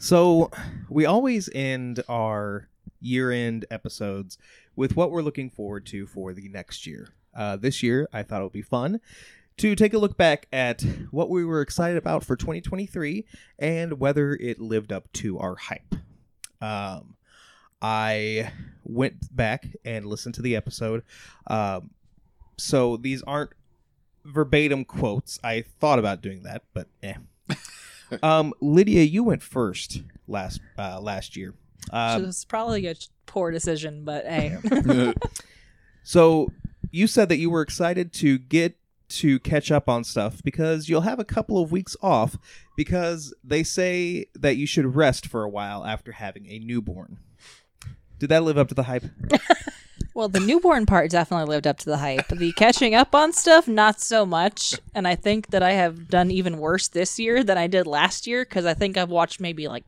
So we always end our year-end episodes with what we're looking forward to for the next year. Uh, this year, I thought it would be fun to take a look back at what we were excited about for 2023 and whether it lived up to our hype. Um, I went back and listened to the episode. Um, so these aren't verbatim quotes. I thought about doing that, but eh. um, Lydia, you went first last uh, last year. Um, is probably a poor decision, but hey, so you said that you were excited to get to catch up on stuff because you'll have a couple of weeks off because they say that you should rest for a while after having a newborn. Did that live up to the hype? well, the newborn part definitely lived up to the hype. The catching up on stuff, not so much. And I think that I have done even worse this year than I did last year because I think I've watched maybe like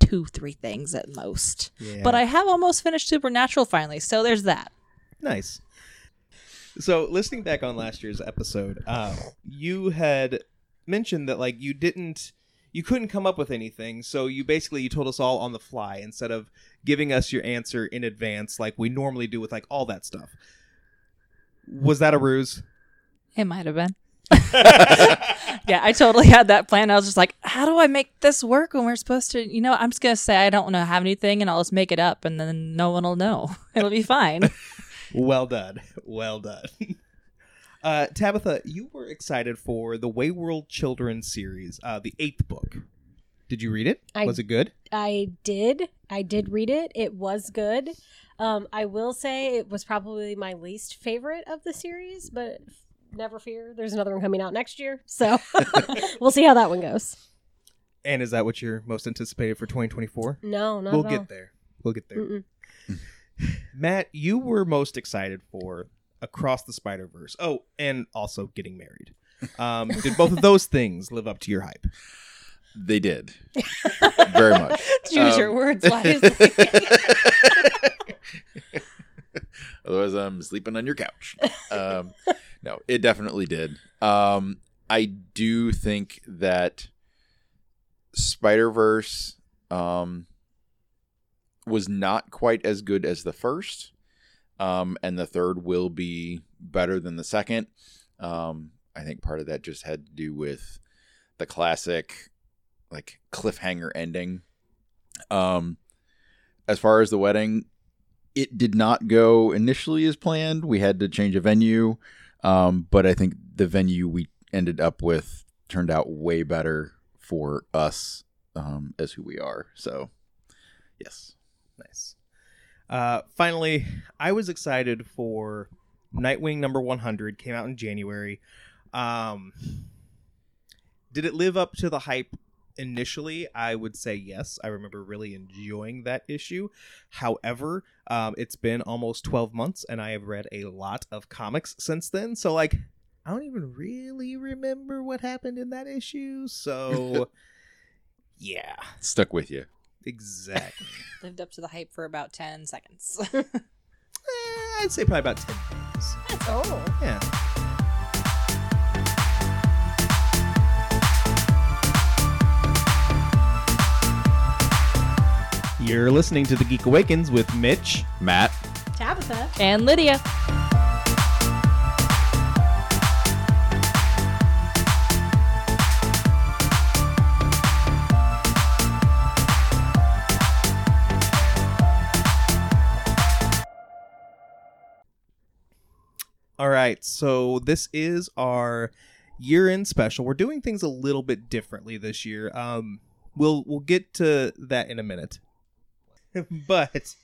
two, three things at most. Yeah. But I have almost finished Supernatural finally, so there's that. Nice. So, listening back on last year's episode, uh, you had mentioned that like you didn't, you couldn't come up with anything, so you basically you told us all on the fly instead of giving us your answer in advance like we normally do with like all that stuff. Was that a ruse? It might have been. yeah, I totally had that plan. I was just like, how do I make this work when we're supposed to, you know, I'm just going to say I don't know have anything and I'll just make it up and then no one will know. It'll be fine. Well done. Well done. Uh, Tabitha, you were excited for the Wayward Children series, uh, the eighth book. Did you read it? I- Was it good? I did. I did read it. It was good. Um, I will say it was probably my least favorite of the series, but never fear. There's another one coming out next year. So we'll see how that one goes. And is that what you're most anticipated for 2024? No, not we'll get there. We'll get there. Matt, you were most excited for Across the Spider Verse. Oh, and also getting married. Um, did both of those things live up to your hype? They did. Very much. Choose Um, your words wisely. Otherwise, I'm sleeping on your couch. Um, no, it definitely did. Um, I do think that Spider Verse um, was not quite as good as the first, um, and the third will be better than the second. Um, I think part of that just had to do with the classic, like cliffhanger ending. Um, as far as the wedding, it did not go initially as planned. We had to change a venue, um, but I think the venue we ended up with turned out way better for us um, as who we are. So, yes, Nice. Uh, finally, I was excited for Nightwing number 100. Came out in January. Um, did it live up to the hype initially? I would say yes. I remember really enjoying that issue. However, um, it's been almost 12 months, and I have read a lot of comics since then. So, like, I don't even really remember what happened in that issue. So, yeah, stuck with you. Exactly. Lived up to the hype for about 10 seconds. Eh, I'd say probably about 10 minutes. oh. Yeah. You're listening to The Geek Awakens with Mitch. Matt, Tabitha. and Lydia. All right, so this is our year-end special. We're doing things a little bit differently this year. Um, we'll we'll get to that in a minute. but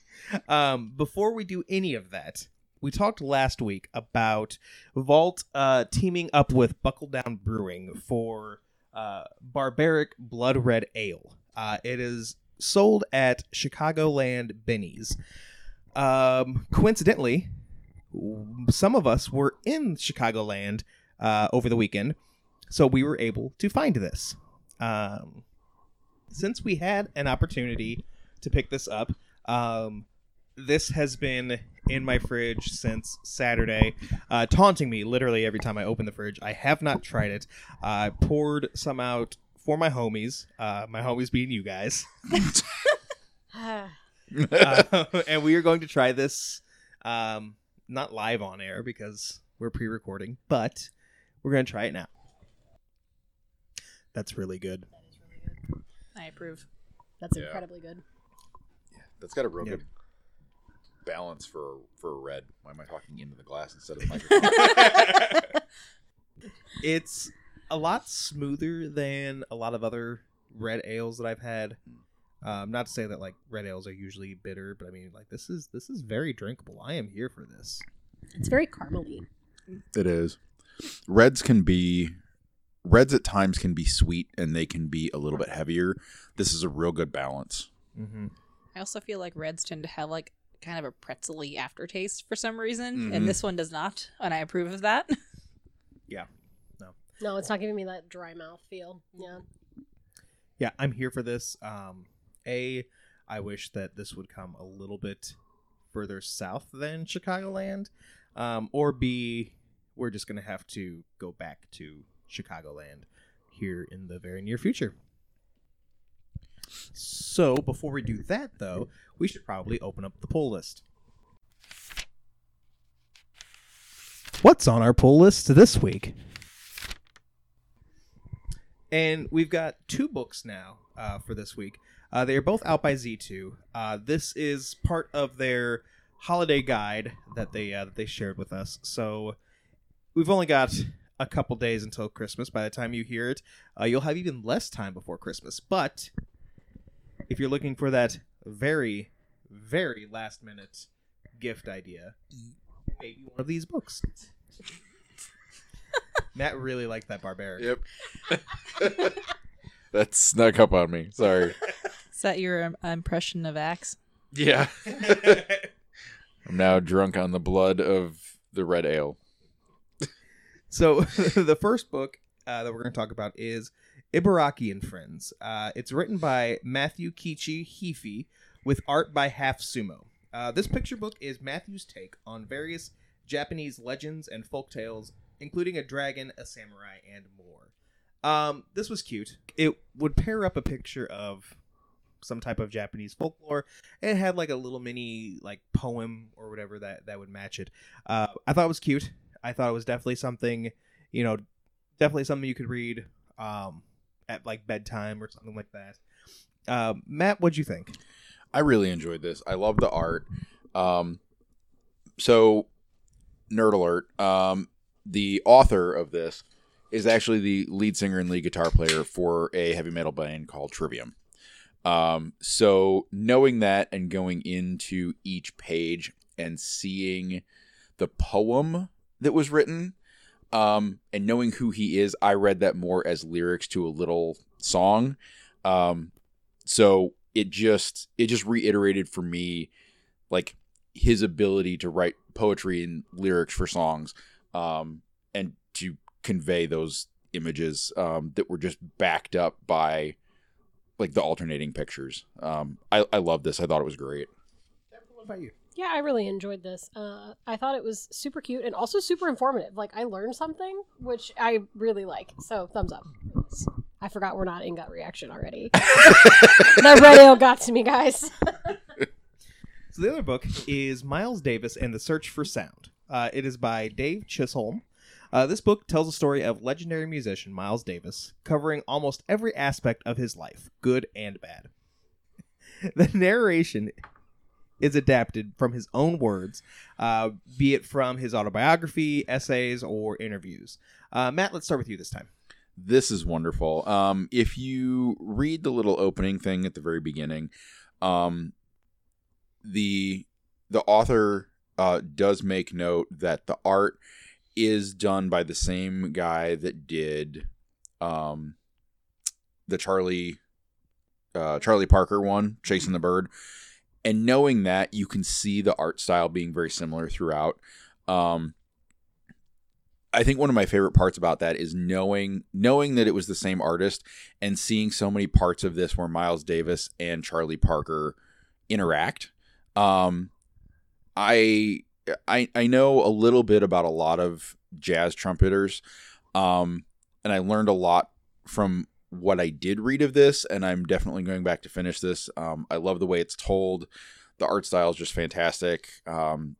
um, before we do any of that, we talked last week about Vault uh, teaming up with Buckle Down Brewing for uh, Barbaric Blood Red Ale. Uh, it is sold at Chicagoland Binny's. Um, coincidentally, some of us were in Chicagoland uh, over the weekend, so we were able to find this. Um, since we had an opportunity to pick this up, um, this has been in my fridge since Saturday, uh, taunting me literally every time I open the fridge. I have not tried it. I poured some out for my homies, uh, my homies being you guys, uh, and we are going to try this, um, not live on air because we're pre-recording, but we're going to try it now. That's really good. I approve. That's Yeah. incredibly good. Yeah, that's got a real Yep. good balance for for a red. Why am I talking into the glass instead of the microphone? It's a lot smoother than a lot of other red ales that I've had. Hmm. Um, not to say that like red ales are usually bitter, but I mean like this is this is very drinkable. I am here for this. It's very caramely. it is. Reds can be reds at times can be sweet and they can be a little bit heavier. This is a real good balance. Mm-hmm. I also feel like reds tend to have like kind of a pretzely aftertaste for some reason, Mhm. and this one does not, and I approve of that. Yeah. No. No, it's not giving me that dry mouth feel. Yeah. Yeah, I'm here for this. Um, a, I wish that this would come a little bit further south than Chicagoland, um, or B, we're just gonna have to go back to Chicagoland here in the very near future. So before we do that, though, we should probably open up the pull list. What's on our pull list this week? And we've got two books now uh, for this week. Uh, they are both out by Z2. Uh, this is part of their holiday guide that they uh, that they shared with us. So we've only got a couple days until Christmas. By the time you hear it, uh, you'll have even less time before Christmas. But if you're looking for that very, very last minute gift idea, maybe one of these books. Matt really liked that barbarian. Yep. that snuck up on me. Sorry. Is that your um, impression of Axe? Yeah. I'm now drunk on the blood of the red ale. So the first book uh, that we're going to talk about is Ibaraki and Friends. Uh, it's written by Matthew Kiichi Heafy with art by Half Sumo. Uh, this picture book is Matthew's take on various Japanese legends and folk tales, including a dragon, a samurai, and more. Um, this was cute. It would pair up a picture of some type of Japanese folklore, and had like a little mini like poem or whatever that that would match it. Uh, I thought it was cute. I thought it was definitely something, you know, definitely something you could read um, at like bedtime or something like that. Um, Matt, what'd you think? I really enjoyed this. I love the art. Um, so, nerd alert. Um, the author of this is actually the lead singer and lead guitar player for a heavy metal band called Trivium. Um, so knowing that and going into each page and seeing the poem that was written, um, and knowing who he is, I read that more as lyrics to a little song. Um, so it just it just reiterated for me like his ability to write poetry and lyrics for songs um and to convey those images um that were just backed up by like the alternating pictures um i i love this i thought it was great What about you? Yeah, I really enjoyed this. Uh, I thought it was super cute and also super informative. Like I learned something, which I really like. So thumbs up. I forgot we're not in gut reaction already. that red ale got to me, guys. So the other book is Miles Davis and the Search for Sound. Uh, it is by Dave Chisholm. Uh, this book tells the story of legendary musician Miles Davis, covering almost every aspect of his life, good and bad. the narration is adapted from his own words, uh, be it from his autobiography, essays, or interviews. Uh, Matt, let's start with you this time. this is wonderful um if you read the little opening thing at the very beginning um the the author uh does make note that the art is done by the same guy that did um the Charlie uh Charlie Parker one chasing the bird. And knowing that you can see the art style being very similar throughout. Um I think one of my favorite parts about that is knowing knowing that it was the same artist and seeing so many parts of this where Miles Davis and Charlie Parker interact. Um, I I I know a little bit about a lot of jazz trumpeters, um, and I learned a lot from what I did read of this, and I'm definitely going back to finish this. Um, I love the way it's told. The art style is just fantastic. Um,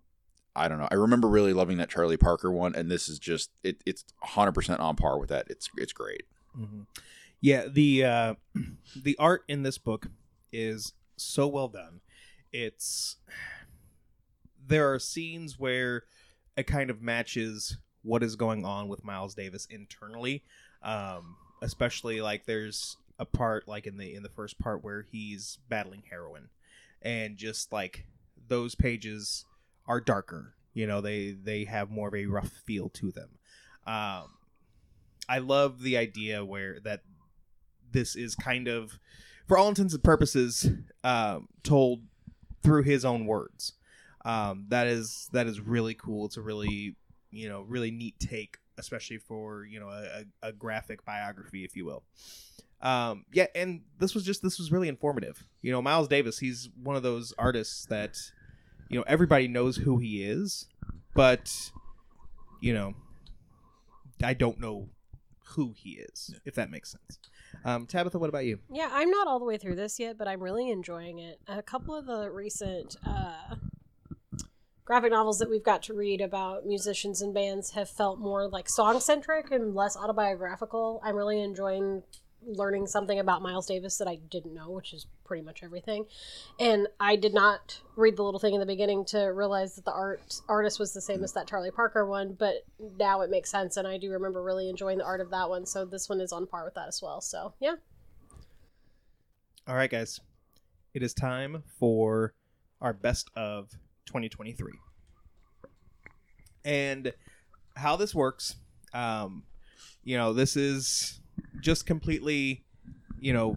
I don't know. I remember really loving that Charlie Parker one, and this is just it, it's 100 percent on par with that. It's it's great. Mhm. Yeah, the uh, the art in this book is so well done. It's there are scenes where it kind of matches what is going on with Miles Davis internally. Um, especially like there's a part like in the in the first part where he's battling heroin, and just like those pages are darker. You know, they they have more of a rough feel to them. Um, I love the idea where that this is kind of, for all intents and purposes, um, told through his own words. Um, that is that is really cool. It's a really you know really neat take, especially for you know a, a graphic biography, if you will. Um, yeah, and this was just this was really informative. You know, Miles Davis, he's one of those artists that you know everybody knows who he is, but you know, I don't know who he is, if that makes sense. Um, Tabitha, what about you? Yeah, I'm not all the way through this yet, but I'm really enjoying it. A couple of the recent uh, graphic novels that we've got to read about musicians and bands have felt more like song centric and less autobiographical. I'm really enjoying learning something about Miles Davis that I didn't know, which is pretty much everything. And I did not read the little thing in the beginning to realize that the art artist was the same as that Charlie Parker one, but now it makes sense and I do remember really enjoying the art of that one. So this one is on par with that as well. So, yeah. All right, guys. It is time for our best of 2023. And how this works, um, you know, this is just completely, you know,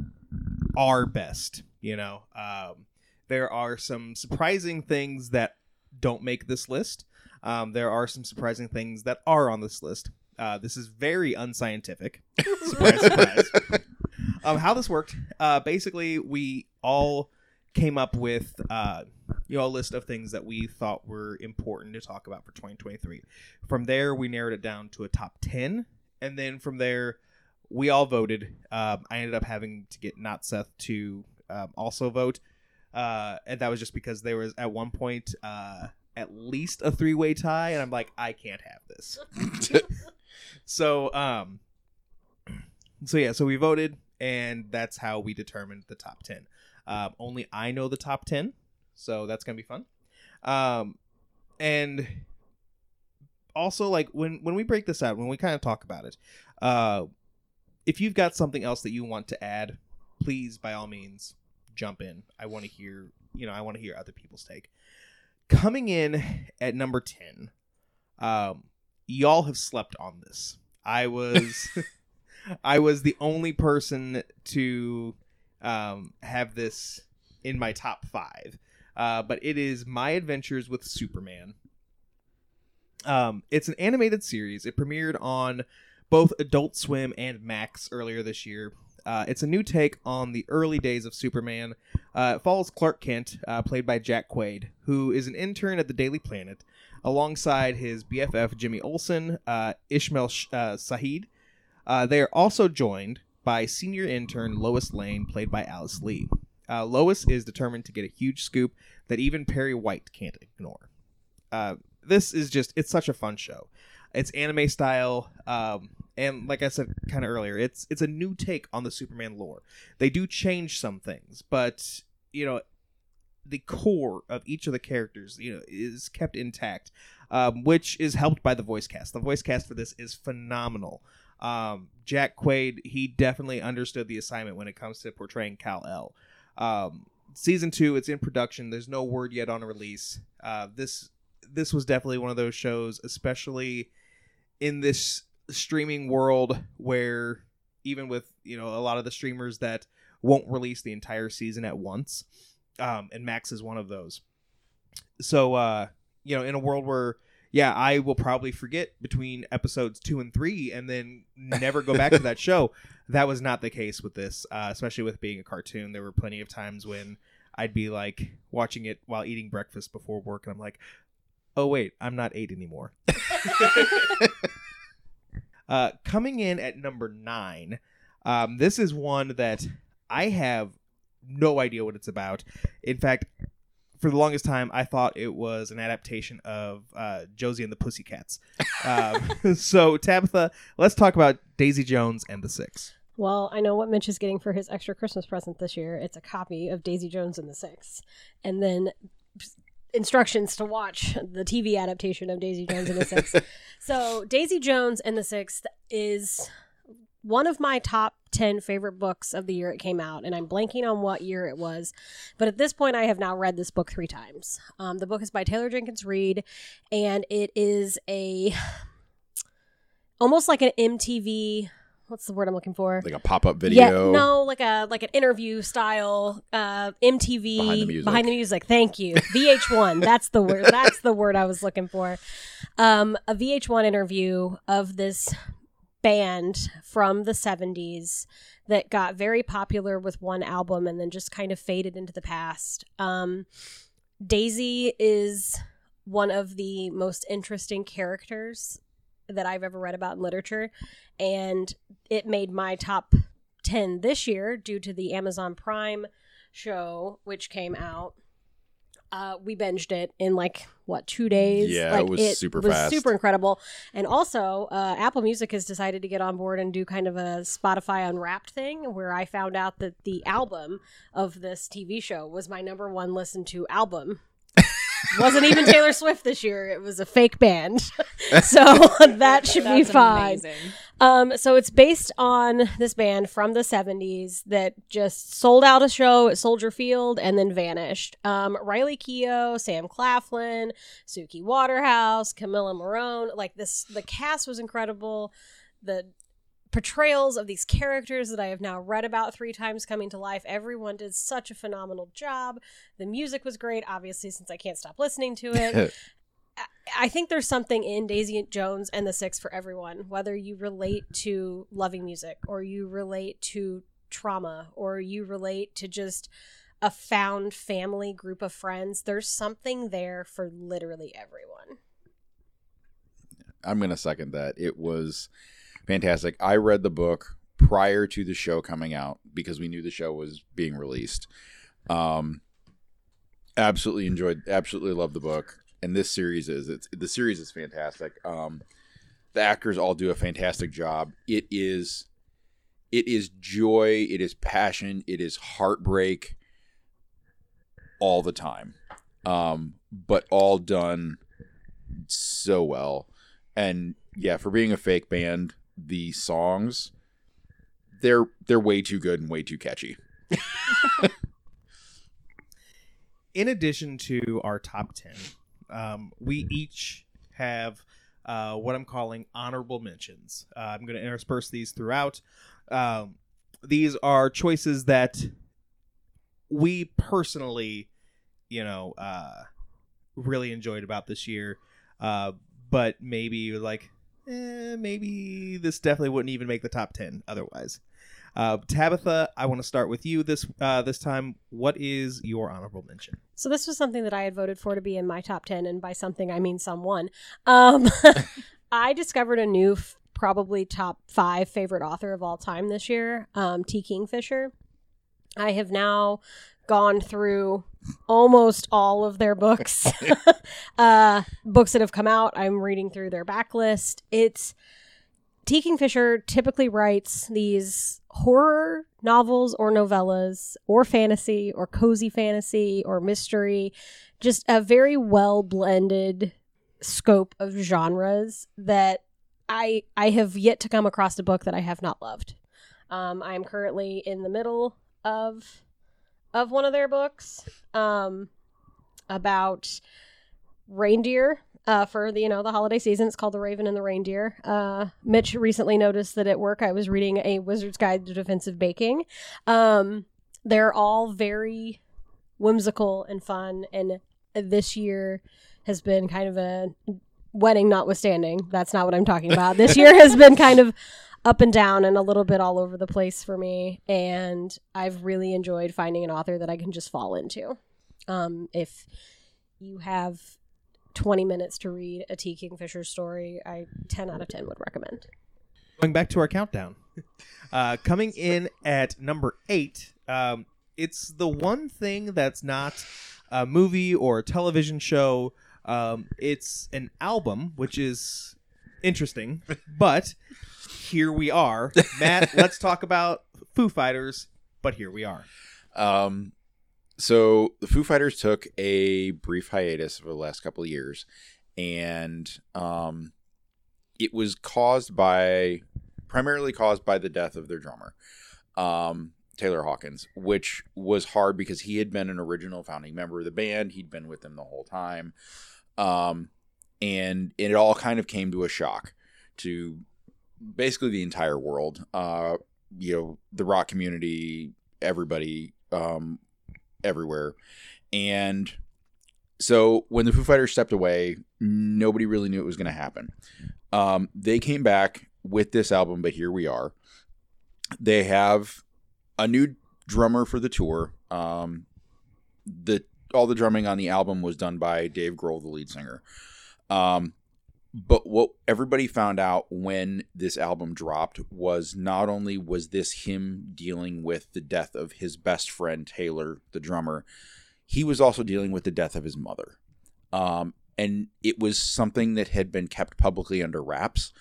our best. You know, um, there are some surprising things that don't make this list. Um, there are some surprising things that are on this list. Uh, this is very unscientific. surprise, surprise. um, how this worked? Uh, basically, we all came up with uh, you know a list of things that we thought were important to talk about for 2023. From there, we narrowed it down to a top 10, and then from there, we all voted. Um, I ended up having to get not Seth to um, also vote, uh, and that was just because there was at one point uh, at least a three way tie, and I'm like, I can't have this. so, um, so yeah, so we voted, and that's how we determined the top ten. Um, only I know the top ten, so that's gonna be fun. Um, and also like when when we break this out, when we kind of talk about it, uh, if you've got something else that you want to add, please by all means jump in. I want to hear, you know, I want to hear other people's take. Coming in at number 10, um, y'all have slept on this. I was I was the only person to um, have this in my top five. Uh, but it is My Adventures with Superman. Um, it's an animated series. It premiered on both Adult Swim and Max earlier this year. Uh, it's a new take on the early days of Superman. Uh, it follows Clark Kent, uh, played by Jack Quaid, who is an intern at the Daily Planet, alongside his BFF Jimmy Olsen, uh, Ishmael Sh- uh, Sahid. Uh, they are also joined by senior intern Lois Lane, played by Alice Lee. Uh, Lois is determined to get a huge scoop that even Perry White can't ignore. Uh, this is just, it's such a fun show. It's anime style, um, and like I said kind of earlier, it's it's a new take on the Superman lore. They do change some things, but you know, the core of each of the characters, you know, is kept intact, um, which is helped by the voice cast. The voice cast for this is phenomenal. Um, Jack Quaid, he definitely understood the assignment when it comes to portraying Kal El. Um, season two, it's in production. There's no word yet on a release. Uh, this this was definitely one of those shows, especially in this streaming world where even with you know a lot of the streamers that won't release the entire season at once um, and max is one of those so uh you know in a world where yeah i will probably forget between episodes two and three and then never go back to that show that was not the case with this uh, especially with being a cartoon there were plenty of times when i'd be like watching it while eating breakfast before work and i'm like oh wait i'm not eight anymore uh, coming in at number nine, Um, this is one that I have no idea what it's about. In fact, for the longest time, I thought it was an adaptation of uh, Josie and the Pussycats. Um, so, Tabitha, let's talk about Daisy Jones and the Six. Well, I know what Mitch is getting for his extra Christmas present this year. It's a copy of Daisy Jones and the Six, and then instructions to watch the TV adaptation of Daisy Jones and the Six. so, Daisy Jones and the Six is one of my top 10 favorite books of the year it came out, and I'm blanking on what year it was. But at this point, I have now read this book three times. Um, the book is by Taylor Jenkins Reid, and it is a almost like an MTV. What's the word I'm looking for? Like a pop up video. Yeah, no, like a like an interview style uh, MTV Behind the music. Behind the music. Thank you. VH1. that's the word. That's the word I was looking for. Um, a VH1 interview of this band from the 70s that got very popular with one album and then just kind of faded into the past. Um, Daisy is one of the most interesting characters that I've ever read about in literature, and it made my top 10 this year due to the Amazon Prime show, which came out. Uh, we binged it in like what two days? Yeah, like, it was super was fast. super incredible. And also, uh, Apple Music has decided to get on board and do kind of a Spotify Unwrapped thing, where I found out that the album of this TV show was my number one listened to album. Wasn't even Taylor Swift this year. It was a fake band, so that should be fine. Um, so it's based on this band from the 70s that just sold out a show at Soldier Field and then vanished. Um, Riley Keough, Sam Claflin, Suki Waterhouse, Camila Morrone, like this, the cast was incredible. The portrayals of these characters that I have now read about three times coming to life, everyone did such a phenomenal job. The music was great, obviously, since I can't stop listening to it. I- think there's something in Daisy Jones and the Six for everyone, whether you relate to loving music or you relate to trauma or you relate to just a found family group of friends. There's something there for literally everyone. I'm going to second that. It was fantastic. I read the book prior to the show coming out because we knew the show was being released. Um, absolutely enjoyed, absolutely loved the book, and this series is it's the series is fantastic. Um, the actors all do a fantastic job. It is, it is joy, it is passion, it is heartbreak, all the time, um, but all done so well and yeah for being a fake band the songs they're they're way too good and way too catchy. In addition to our top 10 um, we each have uh, what i'm calling honorable mentions. Uh, i'm going to intersperse these throughout. Um, these are choices that we personally you know uh, really enjoyed about this year. Uh, but maybe like eh, maybe this definitely wouldn't even make the top 10 otherwise uh, tabitha i want to start with you this uh, this time what is your honorable mention So this was something that I had voted for to be in my top 10 and by something I mean someone. Um I discovered a new f- probably top 5 favorite author of all time this year, um T Kingfisher. I have now gone through almost all of their books. uh books that have come out. I'm reading through their backlist. It's T. Kingfisher typically writes these horror novels or novellas or fantasy or cozy fantasy or mystery, just a very well blended scope of genres that I I have yet to come across a book that I have not loved. Um, I am currently in the middle of of one of their books um, about reindeer uh, for the you know the holiday season. It's called The Raven and the Reindeer. Uh, Mitch recently noticed that at work I was reading a Wizard's Guide to Defensive Baking. Um, they're all very whimsical and fun, and this year has been kind of a wedding notwithstanding. That's not what I'm talking about. This year has been kind of up and down and a little bit all over the place for me, and I've really enjoyed finding an author that I can just fall into. Um, if you have 20 minutes to read a T. Kingfisher story, I 10 out of 10 would recommend. Going back to our countdown, uh, coming in at number eight, um, it's the one thing that's not a movie or a television show. Um, it's an album, which is interesting, but here we are. Matt, let's talk about Foo Fighters, but here we are. Um, so the Foo Fighters took a brief hiatus over the last couple of years, and um, it was caused by primarily caused by the death of their drummer, um, Taylor Hawkins, which was hard because he had been an original founding member of the band. He'd been with them the whole time, um, and it all kind of came to a shock to basically the entire world. Uh, you know, the rock community, everybody, um, everywhere, and so when the Foo Fighters stepped away, nobody really knew it was going to happen. Um, they came back with this album, but here we are. They have a new drummer for the tour. Um, the all the drumming on the album was done by Dave Grohl, the lead singer. Um, but what everybody found out when this album dropped was not only was this him dealing with the death of his best friend Taylor, the drummer, he was also dealing with the death of his mother. Um, and it was something that had been kept publicly under wraps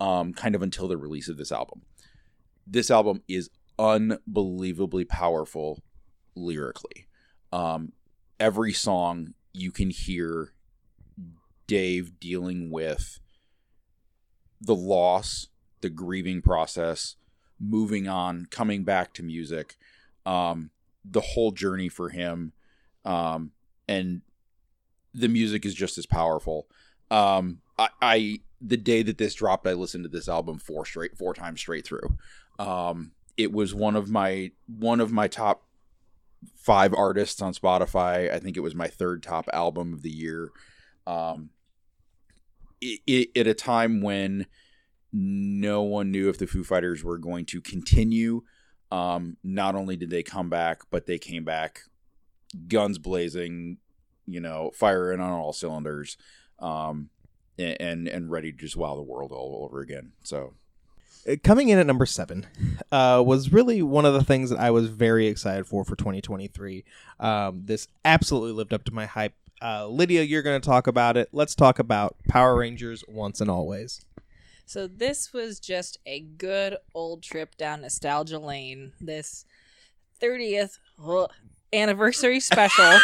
um, kind of until the release of this album. This album is unbelievably powerful lyrically. Um, every song you can hear Dave dealing with the loss, the grieving process, moving on, coming back to music, um, the whole journey for him, um, and the music is just as powerful. Um, I, I the day that this dropped, I listened to this album four straight, four times straight through. Um, it was one of my one of my top five artists on Spotify. I think it was my third top album of the year. Um, it, it, at a time when no one knew if the Foo Fighters were going to continue. Um, not only did they come back, but they came back guns blazing, you know, firing on all cylinders, um, and and ready to just wow the world all over again. So Uh, Coming in at number seven uh, was really one of the things that I was very excited for for 2023. Um, this absolutely lived up to my hype. Uh, Lydia, you're going to talk about it. Let's talk about Power Rangers once and always. So this was just a good old trip down nostalgia lane. This 30th ugh, anniversary special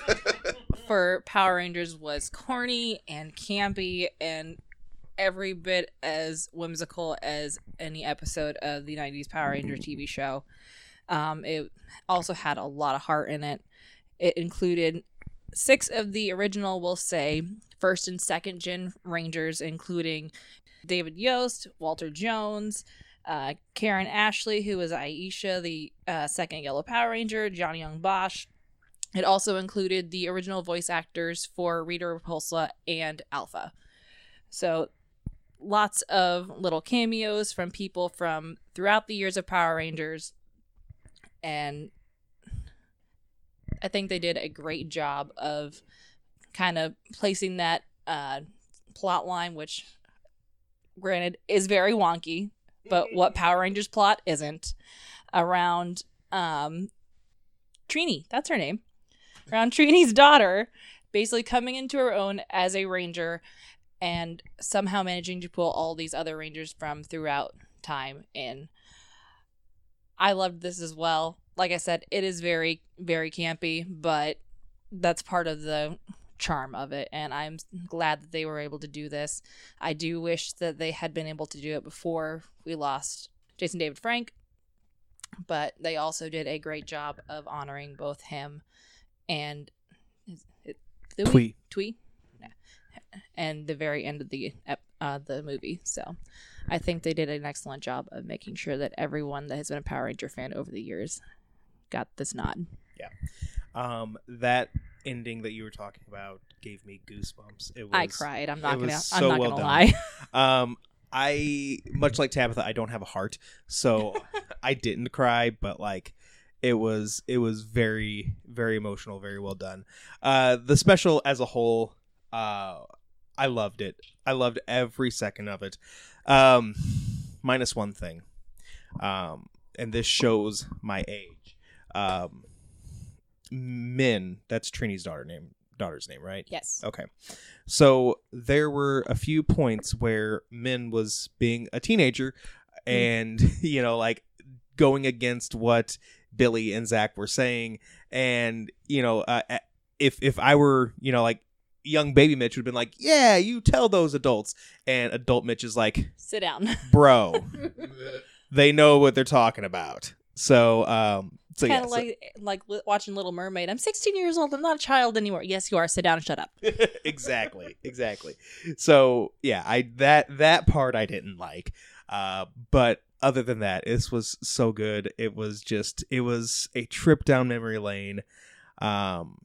for Power Rangers was corny and campy and every bit as whimsical as any episode of the 90s Power Ranger TV show. Um, it also had a lot of heart in it. It included six of the original, we'll say, first and second gen Rangers, including David Yost, Walter Jones, uh, Karan Ashley, who was Aisha, the uh, second Yellow Power Ranger, Johnny Yong Bosch. It also included the original voice actors for Rita Repulsa and Alpha. So lots of little cameos from people from throughout the years of Power Rangers. And I think they did a great job of kind of placing that uh, plot line, which granted is very wonky, but what Power Rangers plot isn't around um Trini, that's her name. Around Trini's daughter basically coming into her own as a ranger and somehow managing to pull all these other rangers from throughout time in. I loved this as well. Like I said, it is very very campy, but that's part of the charm of it and i'm glad that they were able to do this i do wish that they had been able to do it before we lost jason david frank but they also did a great job of honoring both him and? Twee. Twee? Yeah. and the very end of the ep- uh, the movie so i think they did an excellent job of making sure that everyone that has been a power ranger fan over the years got this nod Yeah. Um, that ending that you were talking about gave me goosebumps. It was, i cried i'm not gonna i'm so not well gonna done. lie Um, I much like Tabitha, I don't have a heart, so I didn't cry, but like it was it was very very emotional, very well done. Uh, the special as a whole, uh, I loved it. I loved every second of it. Um, minus one thing, um, and this shows my age. Um, Min, that's Trini's daughter name, daughter's name, right? Yes. Okay. So there were a few points where Min was being a teenager and, you know, like going against what Billy and Zach were saying. And, you know, uh, if, if I were, you know, like young baby Mitch would have been like, yeah, you tell those adults. And adult Mitch is like, Sit down. bro, they know what they're talking about. So, um, so kind of so- like like watching Little Mermaid. I'm 16 years old. I'm not a child anymore. Yes, you are. Sit down and shut up. exactly exactly so yeah i that that part i didn't like uh but other than that this was so good it was just it was a trip down memory lane um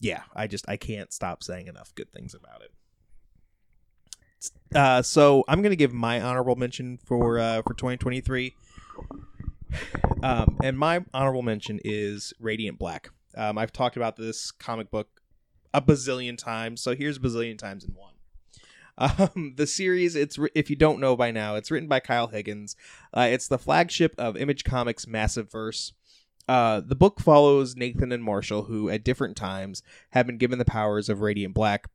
yeah i just i can't stop saying enough good things about it uh so i'm gonna give my honorable mention for uh for 2023 um and my honorable mention is radiant black um i've talked about this comic book a bazillion times. So here's a bazillion times in one. Um, the series, it's if you don't know by now, it's written by Kyle Higgins. Uh, it's the flagship of Image Comics' Massive Verse. Uh, the book follows Nathan and Marshall, who at different times have been given the powers of Radiant Black.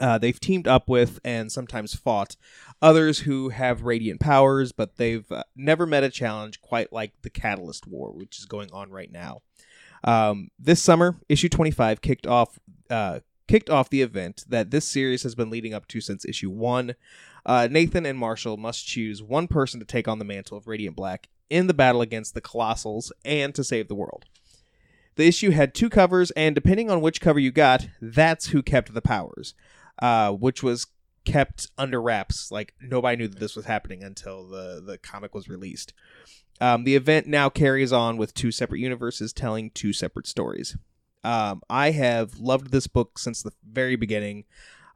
Uh, they've teamed up with and sometimes fought others who have radiant powers, but they've uh, never met a challenge quite like the Catalyst War, which is going on right now. Um, this summer, issue 25 kicked off uh, kicked off the event that this series has been leading up to since issue one. Uh, Nathan and Marshall must choose one person to take on the mantle of Radiant Black in the battle against the Colossals and to save the world. The issue had two covers, and depending on which cover you got, that's who kept the powers, uh, which was kept under wraps. Like nobody knew that this was happening until the the comic was released. Um, the event now carries on with two separate universes telling two separate stories. Um, I have loved this book since the very beginning.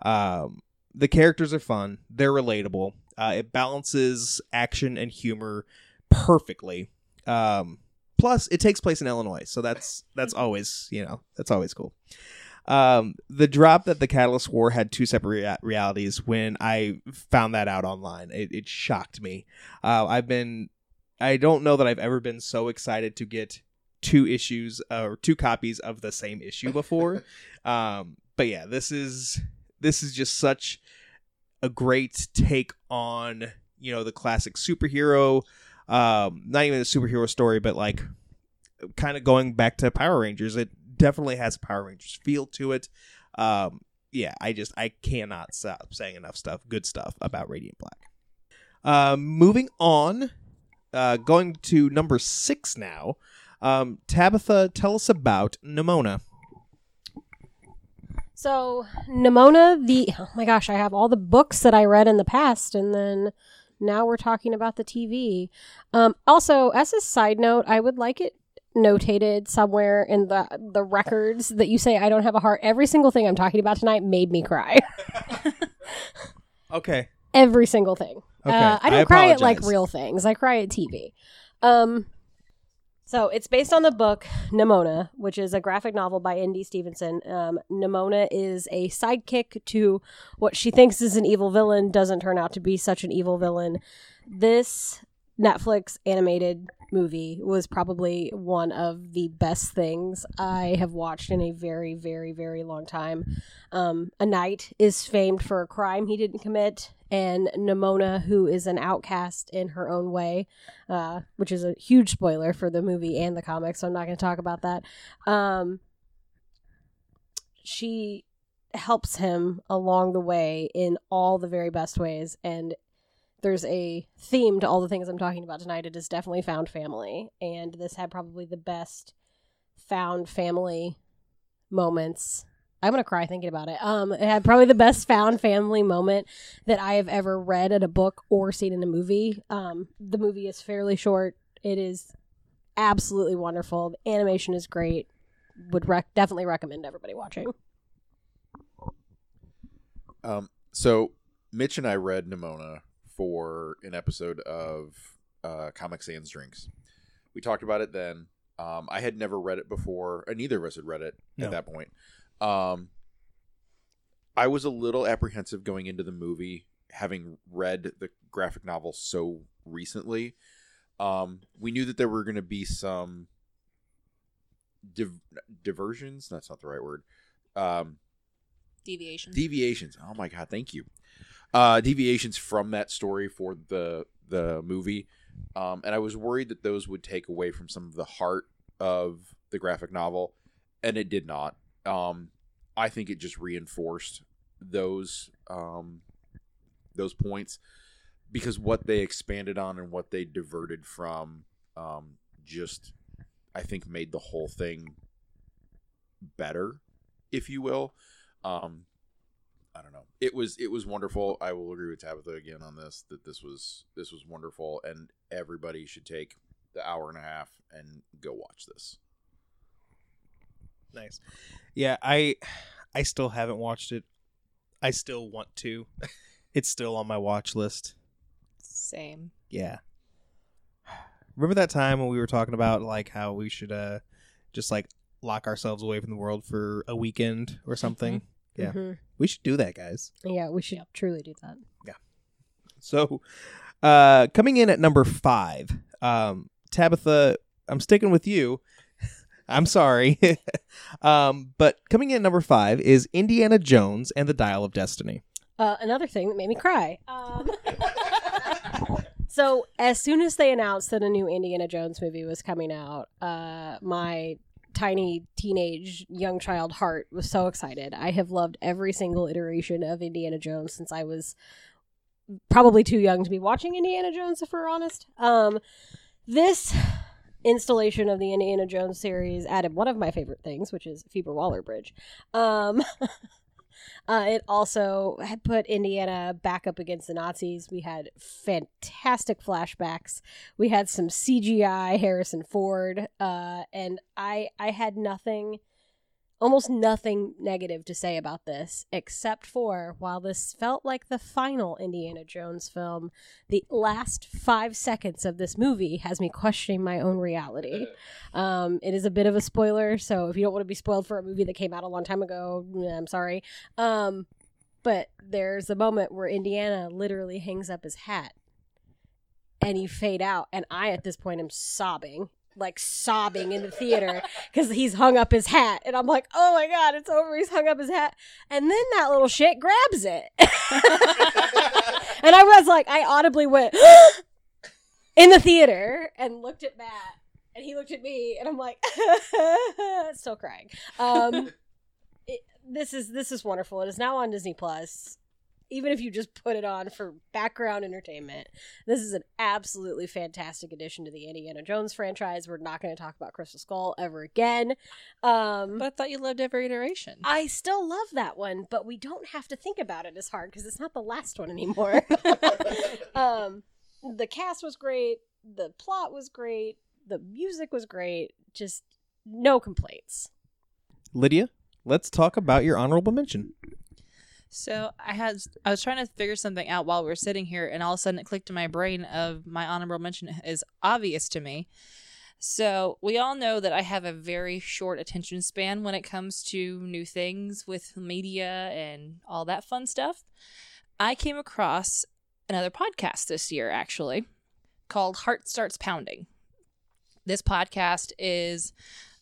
Um, the characters are fun, they're relatable. Uh, it balances action and humor perfectly. Um, plus, it takes place in Illinois, so that's that's always you know that's always cool. Um, the drop that the Catalyst War had two separate rea- realities when I found that out online, it, it shocked me. Uh, I've been, I don't know that I've ever been so excited to get two issues uh, or two copies of the same issue before. um, but yeah, this is this is just such a great take on you know the classic superhero. Um, not even a superhero story, but like kind of going back to Power Rangers. It definitely has a Power Rangers feel to it. Um, yeah, I just I cannot stop saying enough stuff, good stuff about Radiant Black. Um, moving on, uh, going to number six now. Um, Tabitha, tell us about Nimona. So, Nimona, the oh my gosh, I have all the books that I read in the past, and then now we're talking about the TV. Um, also, as a side note, I would like it notated somewhere in the the records that you say I don't have a heart. Every single thing I'm talking about tonight made me cry. Okay. Every single thing. Okay. Uh, I don't cry at like real things. I cry at TV. Um, so it's based on the book Nimona, which is a graphic novel by ND Stevenson. Um, Nimona is a sidekick to what she thinks is an evil villain, doesn't turn out to be such an evil villain. This Netflix animated movie was probably one of the best things I have watched in a very, very, very long time. Um, a knight is famed for a crime he didn't commit, and Nimona, who is an outcast in her own way, uh, which is a huge spoiler for the movie and the comics, so I'm not going to talk about that. Um, she helps him along the way in all the very best ways, and there's a theme to all the things I'm talking about tonight. It is definitely found family, and this had probably the best found family moments. I'm gonna cry thinking about it. Um, it had probably the best found family moment that I have ever read in a book or seen in a movie. Um, the movie is fairly short. It is absolutely wonderful. The animation is great. Would rec- definitely recommend everybody watching. Um, so Mitch and I read Nimona for an episode of uh, Comic Sans Drinks. We talked about it then. Um, I had never read it before, and neither of us had read it No. at that point. Um, I was a little apprehensive going into the movie, having read the graphic novel so recently. Um, we knew that there were going to be some div- diversions. That's not the right word. Um, Deviation. deviations. Oh my god, thank you. Uh, deviations from that story for the the movie, um, and I was worried that those would take away from some of the heart of the graphic novel, and it did not. Um, I think it just reinforced those um, those points because what they expanded on and what they diverted from um, just I think made the whole thing better, if you will. Um, I don't know. It was it was wonderful. I will agree with Tabitha again on this that this was this was wonderful, and everybody should take the hour and a half and go watch this. Nice. Yeah, I I still haven't watched it. I still want to. it's still on my watch list. Same. Yeah. Remember that time when we were talking about like how we should uh just like lock ourselves away from the world for a weekend or something? Yeah. Mhm. We should do that, guys. Yeah, we should truly do that. Yeah. So, uh, coming in at number five, um, Tabitha, I'm sticking with you. I'm sorry. um, but coming in at number five is Indiana Jones and the Dial of Destiny. Uh, another thing that made me cry. Um, so as soon as they announced that a new Indiana Jones movie was coming out, uh, my tiny teenage young child heart was so excited. I have loved every single iteration of Indiana Jones since I was probably too young to be watching Indiana Jones, if we're honest. Um, this installation of the Indiana Jones series added one of my favorite things, which is Phoebe Waller-Bridge. Um, uh, it also had put Indiana back up against the Nazis. We had fantastic flashbacks. We had some CGI Harrison Ford, uh, and I I had nothing, almost nothing negative to say about this, except for while this felt like the final Indiana Jones film, the last five seconds of this movie has me questioning my own reality. Um, it is a bit of a spoiler, so if you don't want to be spoiled for a movie that came out a long time ago, I'm sorry. Um, but there's a moment where Indiana literally hangs up his hat and you fade out. And I, at this point, am sobbing, like sobbing in the theater because he's hung up his hat. And I'm like, oh my God, it's over. He's hung up his hat. And then that little shit grabs it. and I was like, I audibly went in the theater and looked at Matt. And he looked at me, and I'm like, still crying. Um, it, this is this is wonderful. It is now on Disney Plus. Even if you just put it on for background entertainment, this is an absolutely fantastic addition to the Indiana Jones franchise. We're not going to talk about Crystal Skull ever again. Um, But I thought you loved every iteration. I still love that one, but we don't have to think about it as hard because it's not the last one anymore. um, the cast was great. The plot was great. The music was great. Just no complaints. Lydia, let's talk about your honorable mention. So I had I was trying to figure something out while we were sitting here, and all of a sudden it clicked in my brain of my honorable mention is obvious to me. So we all know that I have a very short attention span when it comes to new things with media and all that fun stuff. I came across another podcast this year actually called Heart Starts Pounding. This podcast is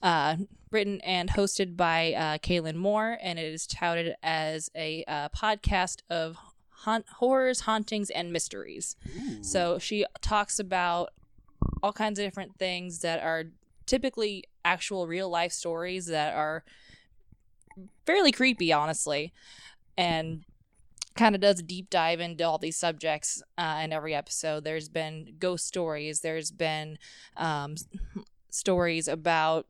uh, written and hosted by uh, Kaylin Moore, and it is touted as a uh, podcast of haunt- horrors, hauntings, and mysteries. So she talks about all kinds of different things that are typically actual real life stories that are fairly creepy, honestly, and kind of does a deep dive into all these subjects uh, in every episode. There's been ghost stories. There's been um, stories about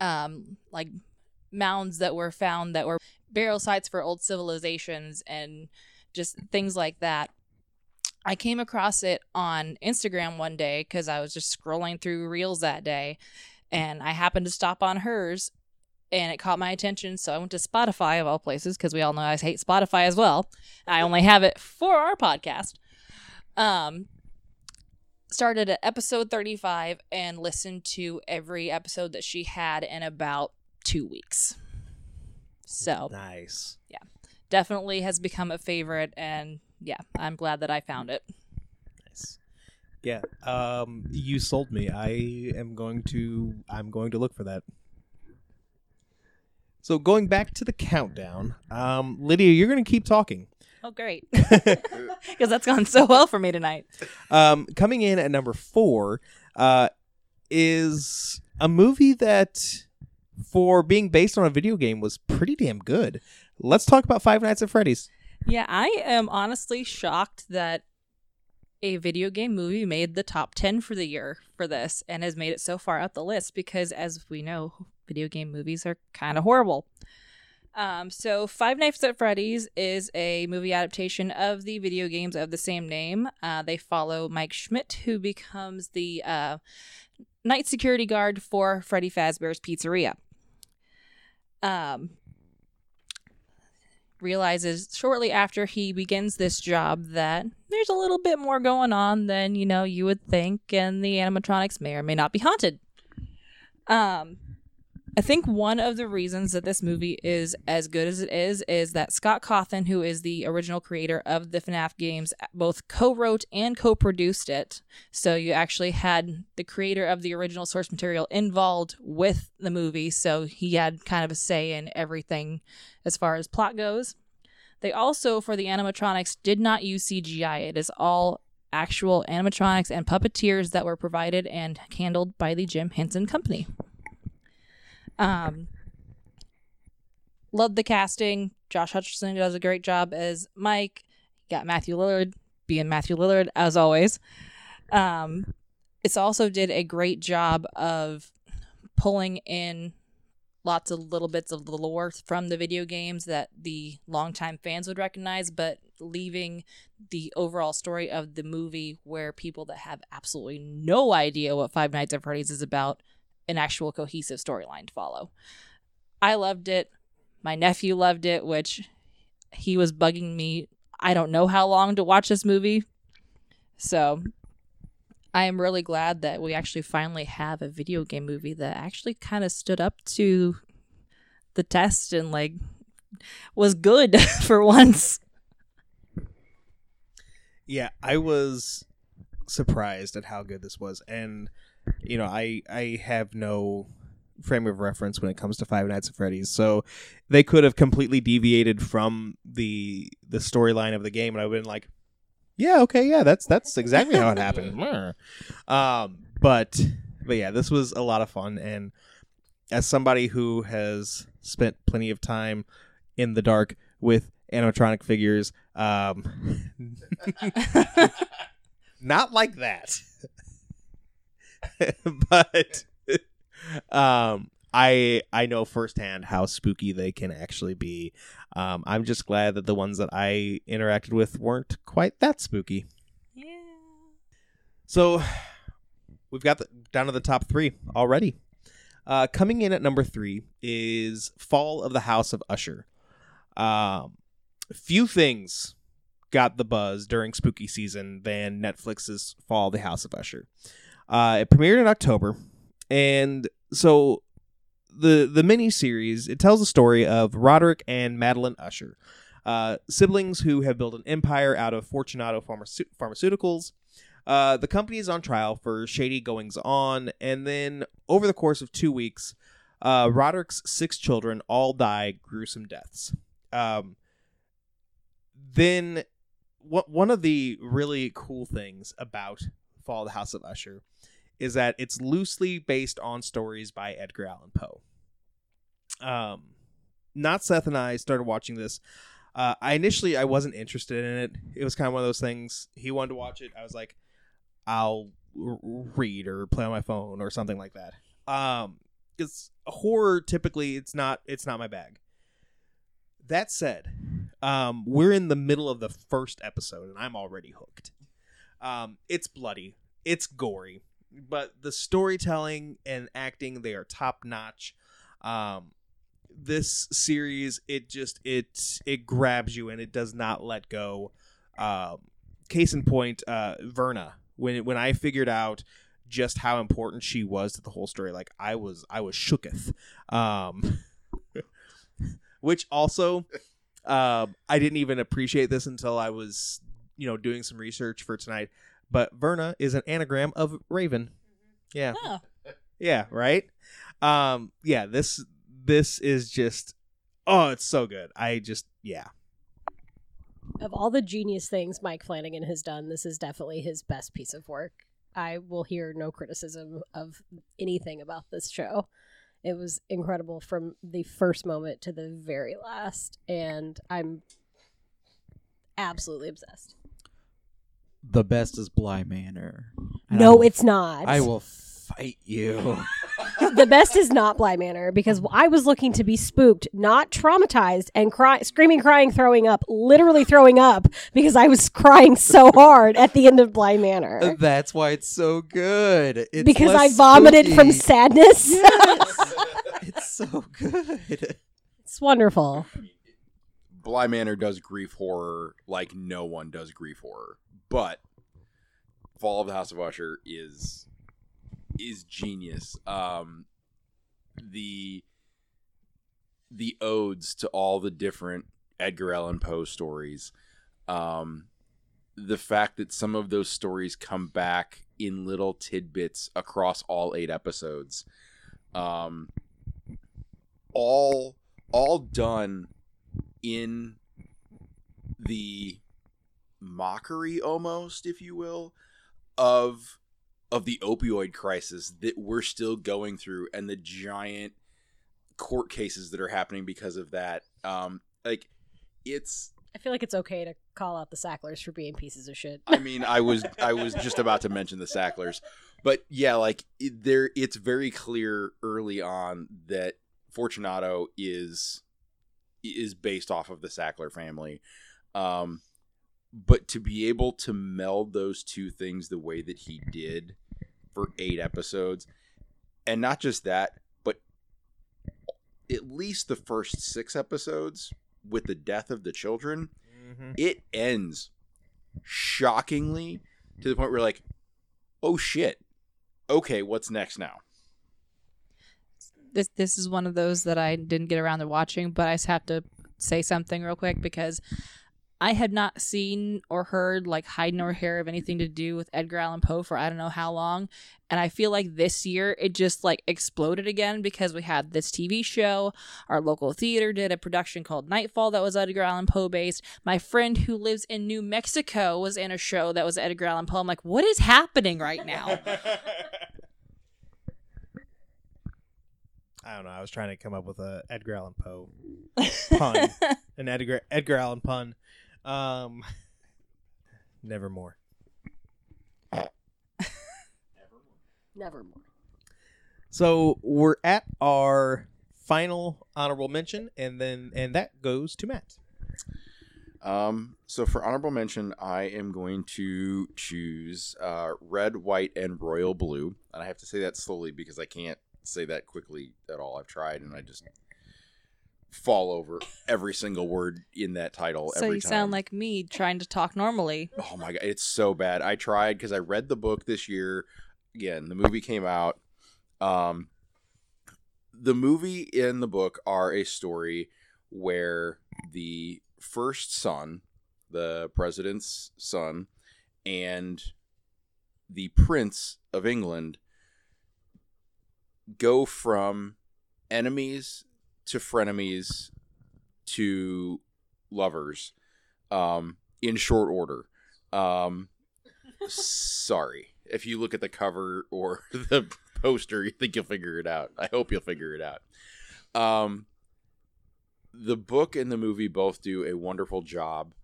um, like mounds that were found that were burial sites for old civilizations and just things like that. I came across it on Instagram one day because I was just scrolling through reels that day and I happened to stop on hers and it caught my attention. So I went to Spotify of all places because we all know I hate Spotify as well. I only have it for our podcast. Um, started at episode 35 and listened to every episode that she had in about two weeks. So Nice. Yeah. Definitely has become a favorite and yeah i'm glad that i found it Nice. Yeah. Um, you sold me. I am going to. I'm going to look for that. So going back to the countdown, um, Lydia, you're going to keep talking. Oh, great. Because that's gone so well for me tonight. Um, coming in at number four uh, is a movie that, for being based on a video game, was pretty damn good. Let's talk about Five Nights at Freddy's. Yeah, I am honestly shocked that a video game movie made the top 10 for the year for this and has made it so far up the list because, as we know, video game movies are kind of horrible. Um, so, Five Nights at Freddy's is a movie adaptation of the video games of the same name. Uh, they follow Mike Schmidt, who becomes the uh, night security guard for Freddy Fazbear's Pizzeria. Um, realizes shortly after he begins this job that there's a little bit more going on than you know you would think, and the animatronics may or may not be haunted. Um, I think one of the reasons that this movie is as good as it is is that Scott Cawthon, who is the original creator of the FNAF games, both co-wrote and co-produced it. So you actually had the creator of the original source material involved with the movie, so he had kind of a say in everything as far as plot goes. They also, for the animatronics, did not use CGI. It is all actual animatronics and puppeteers that were provided and handled by the Jim Henson Company. Um, love the casting. Josh Hutcherson does a great job as Mike. Got Matthew Lillard being Matthew Lillard as always. Um, it's also did a great job of pulling in lots of little bits of the lore from the video games that the longtime fans would recognize, but leaving the overall story of the movie where people that have absolutely no idea what Five Nights at Freddy's is about an actual cohesive storyline to follow. I loved it. My nephew loved it, which he was bugging me. I don't know how long to watch this movie. So I am really glad that we actually finally have a video game movie that actually kind of stood up to the test and like was good for once. Yeah, I was surprised at how good this was, and you know, I I have no frame of reference when it comes to Five Nights at Freddy's, so they could have completely deviated from the the storyline of the game, and I would have been like, yeah, okay, yeah, that's that's exactly how it happened. um, but but yeah, this was a lot of fun, and as somebody who has spent plenty of time in the dark with animatronic figures, um, not like that. but um I I know firsthand how spooky they can actually be. Um, I'm just glad that the ones that I interacted with weren't quite that spooky. Yeah. So we've got the, down to the top three already. Uh, coming in at number three is Fall of the House of Usher. Um, few things got the buzz during spooky season than Netflix's Fall of the House of Usher. Uh, it premiered in October, and so the the mini series it tells the story of Roderick and Madeline Usher, uh, siblings who have built an empire out of Fortunato Pharmace- Pharmaceuticals. Uh, the company is on trial for shady goings on, and then over the course of two weeks, uh, Roderick's six children all die gruesome deaths. Um, then, what one of the really cool things about Fall of the House of Usher is that it's loosely based on stories by Edgar Allan Poe. Um, not Seth and I started watching this. Uh, I initially I wasn't interested in it. It was kind of one of those things. He wanted to watch it. I was like, I'll r- read or play on my phone or something like that. Um, because horror typically it's not it's not my bag. That said, um, we're in the middle of the first episode and I'm already hooked. Um, it's bloody, it's gory, but the storytelling and acting they are top notch. Um, this series it just it it grabs you and it does not let go. Um, case in point, uh, Verna. When when I figured out just how important she was to the whole story, like I was I was shooketh. Um, which also, um, I didn't even appreciate this until I was you know doing some research for tonight but Verna is an anagram of Raven. Yeah, Oh, yeah, right. Um, yeah. This this is just oh, it's so good. I just yeah. Of all the genius things Mike Flanagan has done, this is definitely his best piece of work. I will hear no criticism of anything about this show. It was incredible from the first moment to the very last, and I'm absolutely obsessed. The best is Bly Manor. And no, will- it's not. I will fight you. the best is not Bly Manor because I was looking to be spooked, not traumatized, and cry, screaming, crying, throwing up, literally throwing up because I was crying so hard at the end of Bly Manor That's why it's so good. It's because I vomited from sadness. Yes. it's so good. it's wonderful. Bly Manor does grief horror like no one does grief horror, but Fall of the House of Usher is is genius. Um, the the odes to all the different Edgar Allan Poe stories, um, the fact that some of those stories come back in little tidbits across all eight episodes, um, all all done in the mockery almost if you will of of the opioid crisis that we're still going through and the giant court cases that are happening because of that um like it's I feel like it's okay to call out the Sacklers for being pieces of shit. I mean, I was I was just about to mention the Sacklers, but yeah, like it, there, it's very clear early on that Fortunato is is based off of the Sackler family, um, but to be able to meld those two things the way that he did for eight episodes, and not just that, but at least the first six episodes with the death of the children it ends shockingly to the point where like oh shit. Okay what's next now this this is one of those that I didn't get around to watching, but I just have to say something real quick because I had not seen or heard like hide nor hair of anything to do with Edgar Allan Poe for I don't know how long, and I feel like this year it just like exploded again because we had this TV show. Our local theater did a production called Nightfall that was Edgar Allan Poe based. My friend who lives in New Mexico was in a show that was Edgar Allan Poe. I'm like, what is happening right now? I don't know. I was trying to come up with a Edgar Allan Poe pun, an Edgar Edgar Allan pun. Um, nevermore. Nevermore. So we're at our final honorable mention, and then and that goes to Matt. um so for honorable mention i am going to choose uh red white and royal blue and i have to say that slowly because i can't say that quickly at all i've tried and i just fall over every single word in that title so you time. sound like me trying to talk normally. Oh my god, it's so bad. I tried because I read the book this year. Again, the movie came out. Um, the movie and the book are a story where the first son, the president's son, and the prince of England go from enemies to frenemies to lovers um, in short order. Um, sorry. If you look at the cover or the poster, you think you'll figure it out. I hope you'll figure it out. Um, the book and the movie both do a wonderful job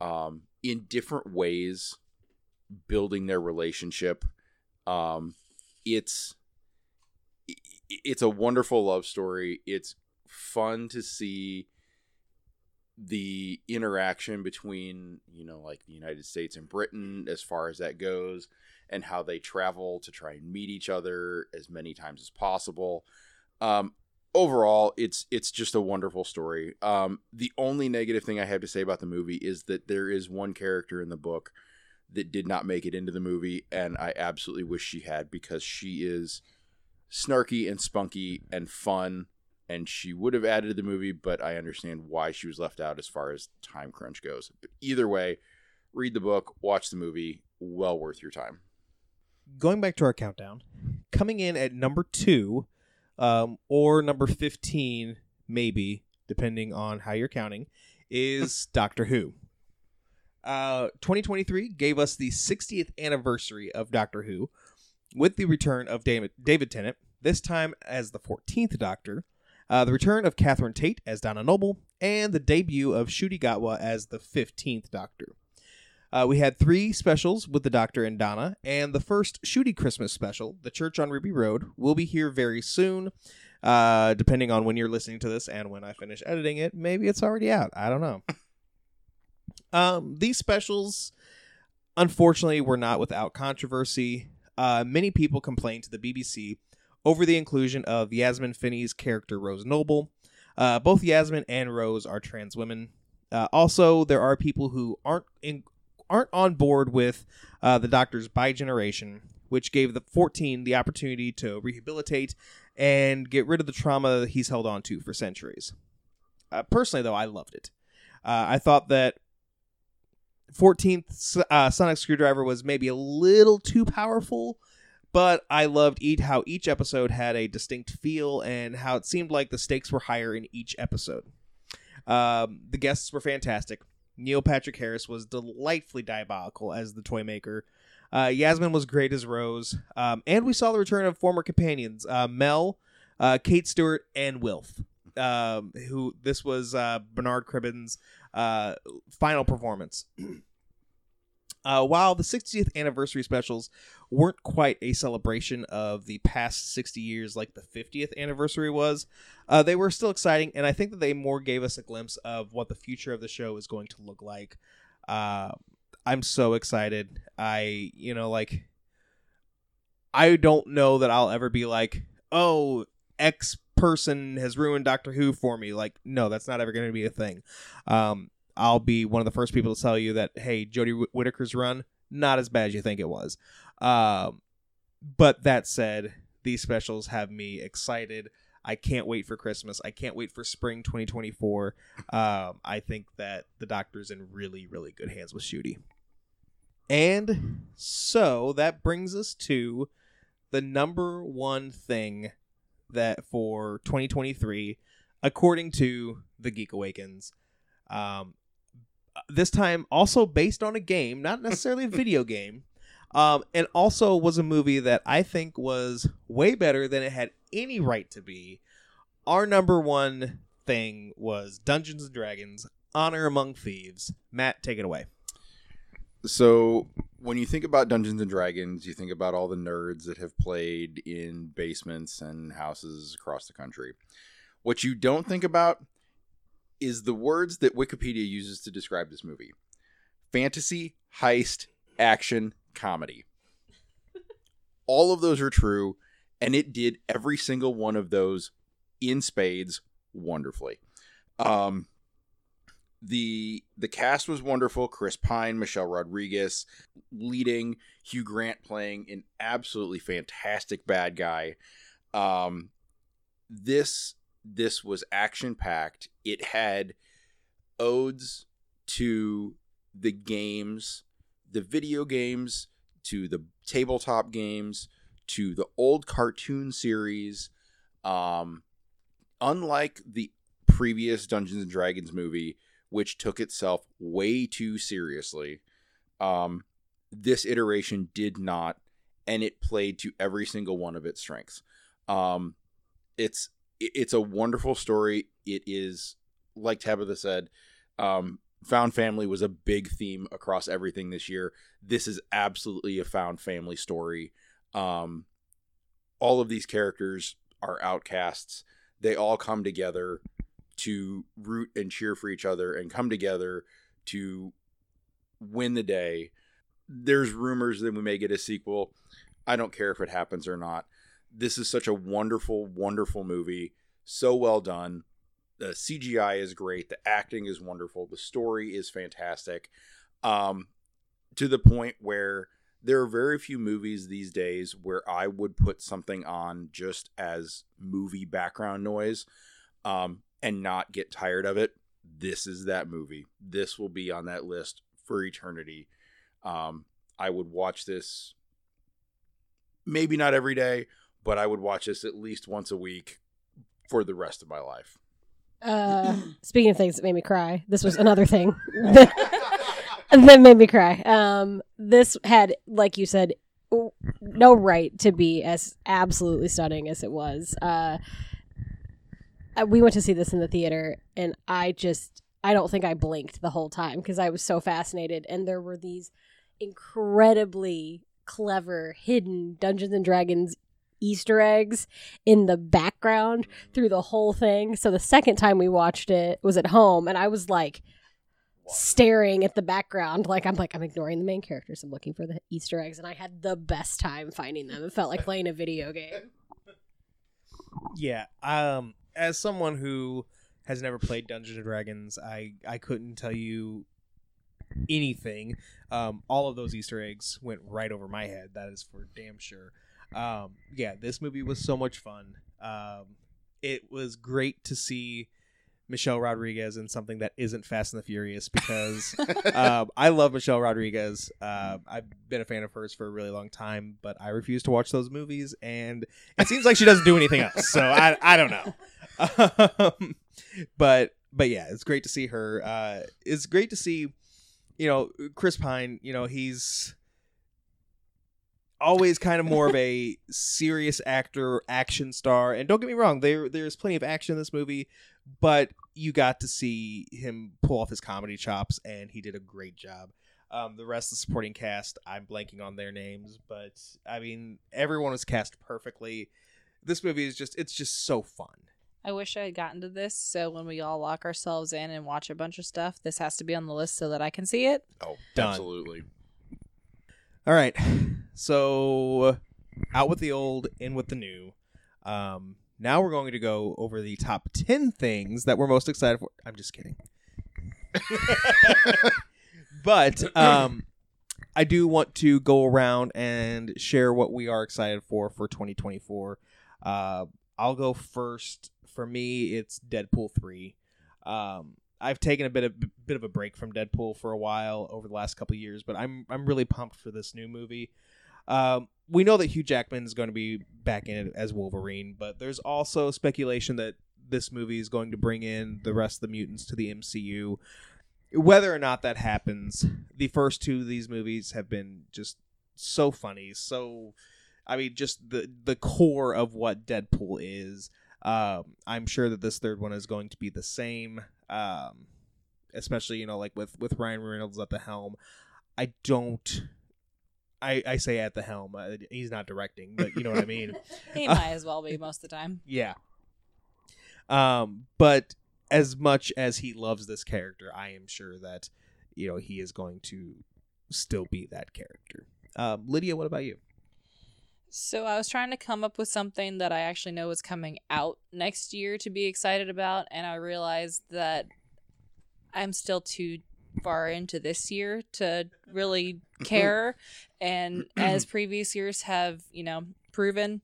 um, in different ways building their relationship. Um, it's it's a wonderful love story. It's fun to see the interaction between you know like the United States and Britain as far as that goes and how they travel to try and meet each other as many times as possible um overall it's it's just a wonderful story um the only negative thing i have to say about the movie is that there is one character in the book that did not make it into the movie and i absolutely wish she had because she is snarky and spunky and fun and she would have added to the movie, but I understand why she was left out as far as time crunch goes. But either way, read the book, watch the movie. well worth your time. Going back to our countdown, coming in at number two, um, or number fifteen, maybe depending on how you're counting, is Doctor Who. Uh, 2023 gave us the 60th anniversary of Doctor Who, with the return of David David Tennant, this time as the 14th Doctor, uh, the return of Catherine Tate as Donna Noble, and the debut of Ncuti Gatwa as the 15th Doctor. Uh, we had three specials with the Doctor and Donna, and the first Ncuti Christmas special, The Church on Ruby Road, will be here very soon. Uh, depending on when you're listening to this and when I finish editing it, maybe it's already out. I don't know. Um, these specials, unfortunately, were not without controversy. Uh, many people complained to the BBC over the inclusion of Yasmin Finney's character Rose Noble. Uh, both Yasmin and Rose are trans women. Uh, also, there are people who aren't in, aren't on board with uh, the Doctor's bi-generation, which gave the 14 the opportunity to rehabilitate and get rid of the trauma he's held on to for centuries. Uh, personally, though, I loved it. Uh, I thought that 14th uh, Sonic Screwdriver was maybe a little too powerful, but I loved how each episode had a distinct feel and how it seemed like the stakes were higher in each episode. Um, the guests were fantastic. Neil Patrick Harris was delightfully diabolical as the toy maker. Uh, Yasmin was great as Rose, um, and we saw the return of former companions uh, Mel, uh, Kate Stewart, and Wilf. Um, who this was uh, Bernard Cribbins' uh, final performance. Uh, while the 60th anniversary specials weren't quite a celebration of the past 60 years like the 50th anniversary was, uh, they were still exciting, and I think that they more gave us a glimpse of what the future of the show is going to look like. Uh, I'm so excited. I, you know, like, I don't know that I'll ever be like, oh, X person has ruined Doctor Who for me. Like, no, that's not ever going to be a thing. Um, I'll be one of the first people to tell you that, hey, Jodie Whittaker's run, not as bad as you think it was. Um, but that said, these specials have me excited. I can't wait for Christmas. I can't wait for spring 2024. Um, I think that the Doctor's in really, really good hands with Ncuti. And so that brings us to the number one thing that for 2023, according to the Geek Awakens, um, this time also based on a game, not necessarily a video game, um, and also was a movie that I think was way better than it had any right to be. Our number one thing was Dungeons and Dragons: Honor Among Thieves. Matt, take it away. So, when you think about Dungeons and Dragons, you think about all the nerds that have played in basements and houses across the country. What you don't think about is the words that Wikipedia uses to describe this movie fantasy, heist, action, comedy. All of those are true, and it did every single one of those in spades wonderfully. Um, the the cast was wonderful. Chris Pine, Michelle Rodriguez leading, Hugh Grant playing an absolutely fantastic bad guy. Um, this this was action packed. It had odes to the games, the video games, to the tabletop games, to the old cartoon series. Um, unlike the previous Dungeons and Dragons movie, which took itself way too seriously, um, this iteration did not, and it played to every single one of its strengths. Um, it's it's a wonderful story. It is like Tabitha said, um, found family was a big theme across everything this year. This is absolutely a found family story. Um, all of these characters are outcasts. They all come together to root and cheer for each other and come together to win the day. There's rumors that we may get a sequel. I don't care if it happens or not. This is such a wonderful, wonderful movie. So well done. The CGI is great. The acting is wonderful. The story is fantastic. Um, to the point where there are very few movies these days where I would put something on just as movie background noise um, and not get tired of it. This is that movie. This will be on that list for eternity. Um, I would watch this maybe not every day, but I would watch this at least once a week for the rest of my life. Uh, speaking of things that made me cry, this was another thing that, that made me cry. Um, this had, like you said, no right to be as absolutely stunning as it was. Uh, uh, we went to see this in the theater, and I just, I don't think I blinked the whole time because I was so fascinated. And there were these incredibly clever, hidden Dungeons and Dragons Easter eggs in the background through the whole thing. So the second time we watched it was at home, and I was like staring at the background, like I'm like I'm ignoring the main characters. I'm looking for the Easter eggs, and I had the best time finding them. It felt like playing a video game. Yeah. Um, as someone who has never played Dungeons and Dragons, I I couldn't tell you anything. Um, all of those Easter eggs went right over my head. That is for damn sure. Um, yeah, this movie was so much fun. Um, it was great to see Michelle Rodriguez in something that isn't Fast and the Furious because um, I love Michelle Rodriguez. Uh, I've been a fan of hers for a really long time, but I refuse to watch those movies, and it seems like she doesn't do anything else. So I, I don't know. Um, but but yeah, it's great to see her. Uh, it's great to see, you know, Chris Pine. You know, he's always kind of more of a serious actor, action star. And don't get me wrong, there there's plenty of action in this movie, but you got to see him pull off his comedy chops, and he did a great job. Um, the rest of the supporting cast, I'm blanking on their names, but I mean, everyone was cast perfectly. This movie is just, it's just so fun. I wish I had gotten to this, so when we all lock ourselves in and watch a bunch of stuff, this has to be on the list so that I can see it. Oh, Done. absolutely. All right. So out with the old, in with the new. Um, now we're going to go over the top 10 things that we're most excited for. I'm just kidding. but um, I do want to go around and share what we are excited for for 2024. Uh, I'll go first. For me, it's Deadpool 3. Um, I've taken a bit of bit of a break from Deadpool for a while over the last couple of years, but I'm I'm really pumped for this new movie. Um, we know that Hugh Jackman is going to be back in it as Wolverine, but there's also speculation that this movie is going to bring in the rest of the mutants to the MCU. Whether or not that happens, the first two of these movies have been just so funny. So, I mean, just the the core of what Deadpool is. Um, I'm sure that this third one is going to be the same. Um, especially you know like with with Ryan Reynolds at the helm. I don't. I, I say at the helm. Uh, he's not directing, but you know what I mean. He might as well be most of the time. Yeah. Um, but as much as he loves this character, I am sure that you know he is going to still be that character. Um, Lydia, what about you? So I was trying to come up with something that I actually know is coming out next year to be excited about, and I realized that I'm still too far into this year to really care. and as previous years have, you know, proven,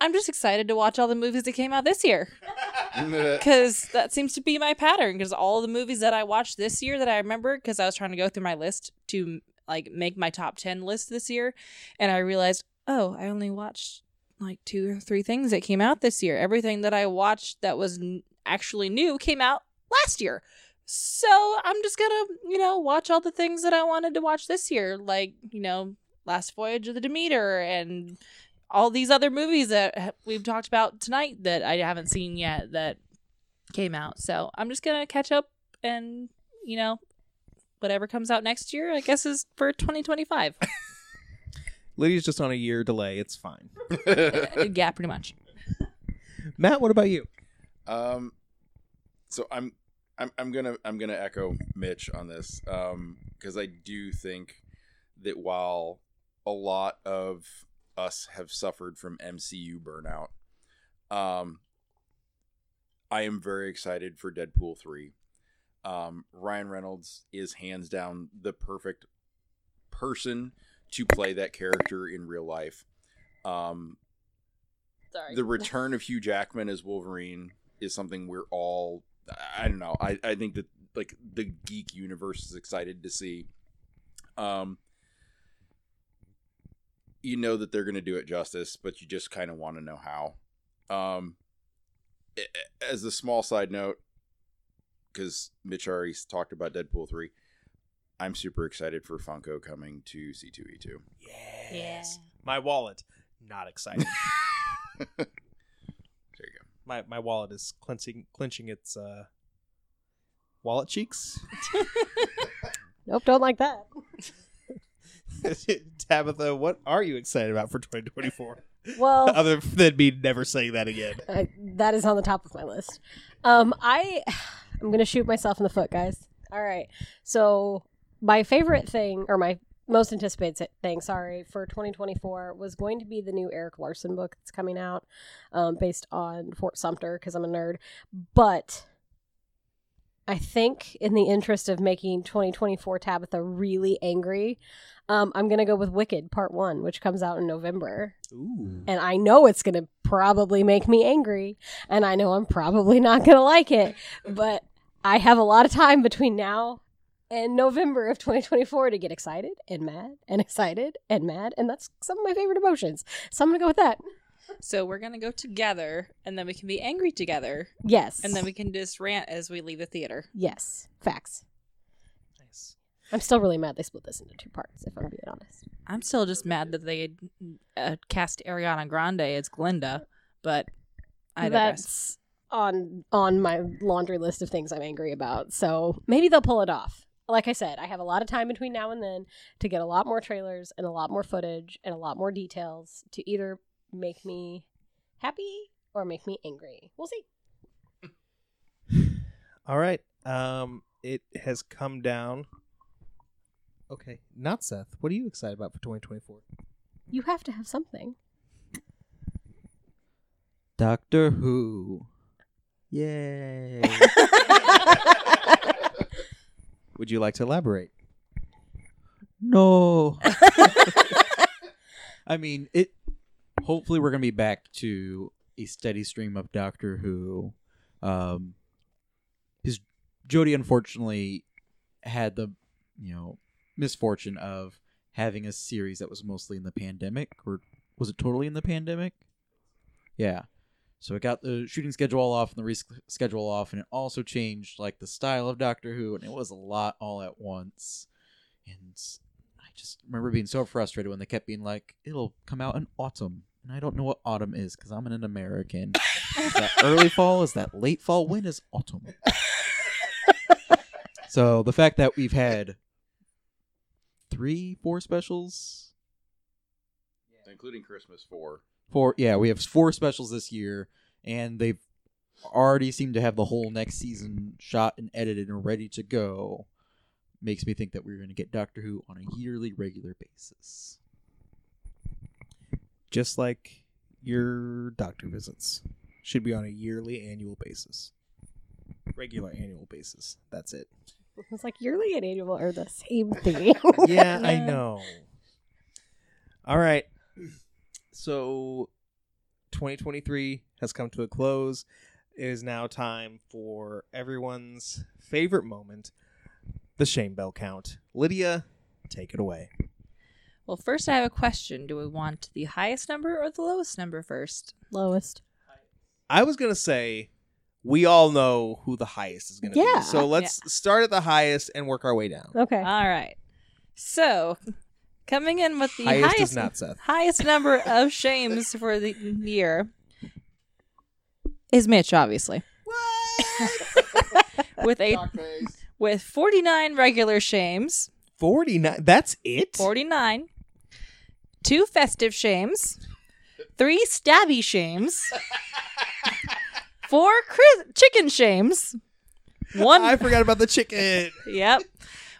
I'm just excited to watch all the movies that came out this year because that seems to be my pattern. Because all the movies that I watched this year that I remember, because I was trying to go through my list to like make my top 10 list this year, and I realized, oh, I only watched like two or three things that came out this year. Everything that I watched that was n- actually new came out last year. So I'm just gonna, you know, watch all the things that I wanted to watch this year, like, you know, Last Voyage of the Demeter and all these other movies that we've talked about tonight that I haven't seen yet that came out. So I'm just gonna catch up and, you know, whatever comes out next year, I guess is for 2025. Lydia's just on a year delay. It's fine. yeah, pretty much. Matt, what about you? Um, so I'm, I'm, I'm gonna, I'm gonna echo Mitch on this, um, because I do think that while a lot of us have suffered from MCU burnout, um, I am very excited for Deadpool three. Um, Ryan Reynolds is hands down the perfect person to play that character in real life. Um, Sorry. the return of Hugh Jackman as Wolverine is something we're all I don't know. I, I think that like the geek universe is excited to see. Um you know that they're going to do it justice, but you just kind of want to know how. Um, a- a- as a small side note, because Mitch already talked about Deadpool three, I'm super excited for Funko coming to C two E two. Yes. My wallet, not excited. There you go. my my wallet is clenching clenching its uh wallet cheeks. Nope, don't like that. Tabitha, what are you excited about for 2024? Well, Other than me never saying that again. I, that is on the top of my list. Um, I I'm gonna shoot myself in the foot, guys. All right. So my favorite thing, or my most anticipated thing, sorry, for 2024 was going to be the new Erik Larson book that's coming out, um, based on Fort Sumter because I'm a nerd. But I think, in the interest of making 2024 Tabitha really angry, um, I'm gonna go with Wicked Part One, which comes out in November Ooh. and I know it's going to probably make me angry, and I know I'm probably not going to like it, but I have a lot of time between now and November of 2024 to get excited and mad and excited and mad, and that's some of my favorite emotions. So I'm going to go with that. So we're gonna go together, and then we can be angry together, Yes. and then we can just rant as we leave the theater. Yes. Facts. Nice. I'm still really mad they split this into two parts, if I'm being honest. I'm still just mad that they uh, cast Ariana Grande as Glinda, but I digress. That's on on my laundry list of things I'm angry about. So maybe they'll pull it off. Like I said, I have a lot of time between now and then to get a lot more trailers and a lot more footage and a lot more details to either make me happy or make me angry. We'll see. All right. Um, it has come down. Okay, not Seth. What are you excited about for 2024? You have to have something. Doctor Who. Yay. Would you like to elaborate? no. I mean, it hopefully we're going to be back to a steady stream of Doctor Who. Um his Jodie unfortunately had the, you know, misfortune of having a series that was mostly in the pandemic or was it totally in the pandemic? Yeah. So it got the shooting schedule all off and the reschedule off, and it also changed like the style of Doctor Who, and it was a lot all at once. And I just remember being so frustrated when they kept being like, "It'll come out in autumn," and I don't know what autumn is because I'm an American. is that early fall? Is that late fall? When is autumn? so the fact that we've had three, four specials including Christmas four. Four, yeah, we have four specials this year, and they've already seemed to have the whole next season shot and edited and ready to go. Makes me think that we're going to get Doctor Who on a yearly, regular basis. Just like your doctor visits, should be on a yearly, annual basis. Regular annual basis. That's it. It's like yearly and annual are the same thing. yeah, I know. All right. So 2023 has come to a close. It is now time for everyone's favorite moment, the shame bell count. Lydia, take it away. Well, first I have a question. Do we want the highest number or the lowest number first? Lowest. I was going to say we all know who the highest is going to Yeah. be. So let's start at the highest and work our way down. Okay. All right. So, coming in with the highest, highest not Seth. highest number of shames for the year is Mitch, obviously. with a with 49 regular shames, 49. That's it? 49, two festive shames, three stabby shames, four cri- chicken shames, one I forgot about the chicken. Yep.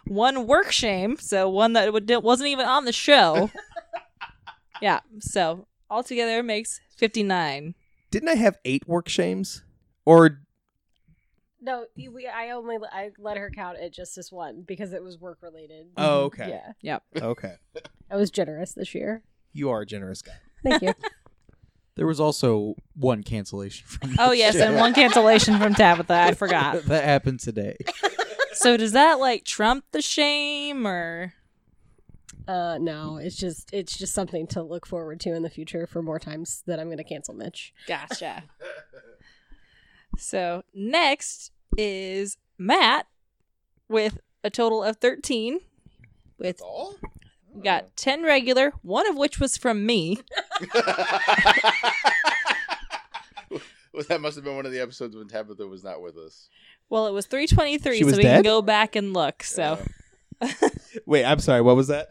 One work shame, so one that would, wasn't even on the show. yeah, so altogether makes 59. Didn't I have eight work shames? Or No, we, I only I let her count it just as one because it was work related. Oh, okay. Yeah, Yep. okay, I was generous this year. you are a generous guy. Thank you. There was also one cancellation from. Oh, the yes, show. and one cancellation from Tabitha. I forgot. that happened today. So does that like trump the shame or Uh, no, it's just it's just something to look forward to in the future for more times that I'm going to cancel Mitch. Gotcha. so next is Matt with a total of 13. With all? We got 10 regular, one of which was from me. well, that must have been one of the episodes when Tabitha was not with us. Well, it was 323, She so was we can dead? go back and look. So Wait, I'm sorry. What was that?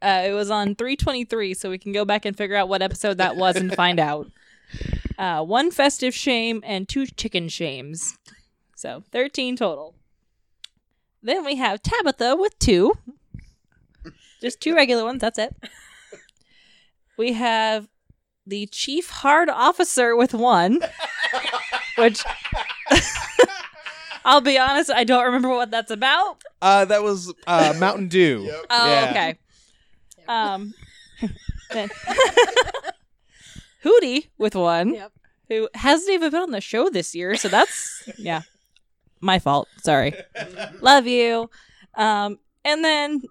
uh, it was on 323, so we can go back and figure out what episode that was and find out. Uh, one festive shame and two chicken shames. So 13 total. Then we have Tabitha with two. Just two regular ones, that's it. We have the chief hard officer with one, which I'll be honest, I don't remember what that's about. Uh, that was uh, Mountain Dew. Yep. Oh, Yeah. okay. Um, then Hootie with one, Yep. who hasn't even been on the show this year, so that's yeah, my fault. Sorry. Love you. Um, and then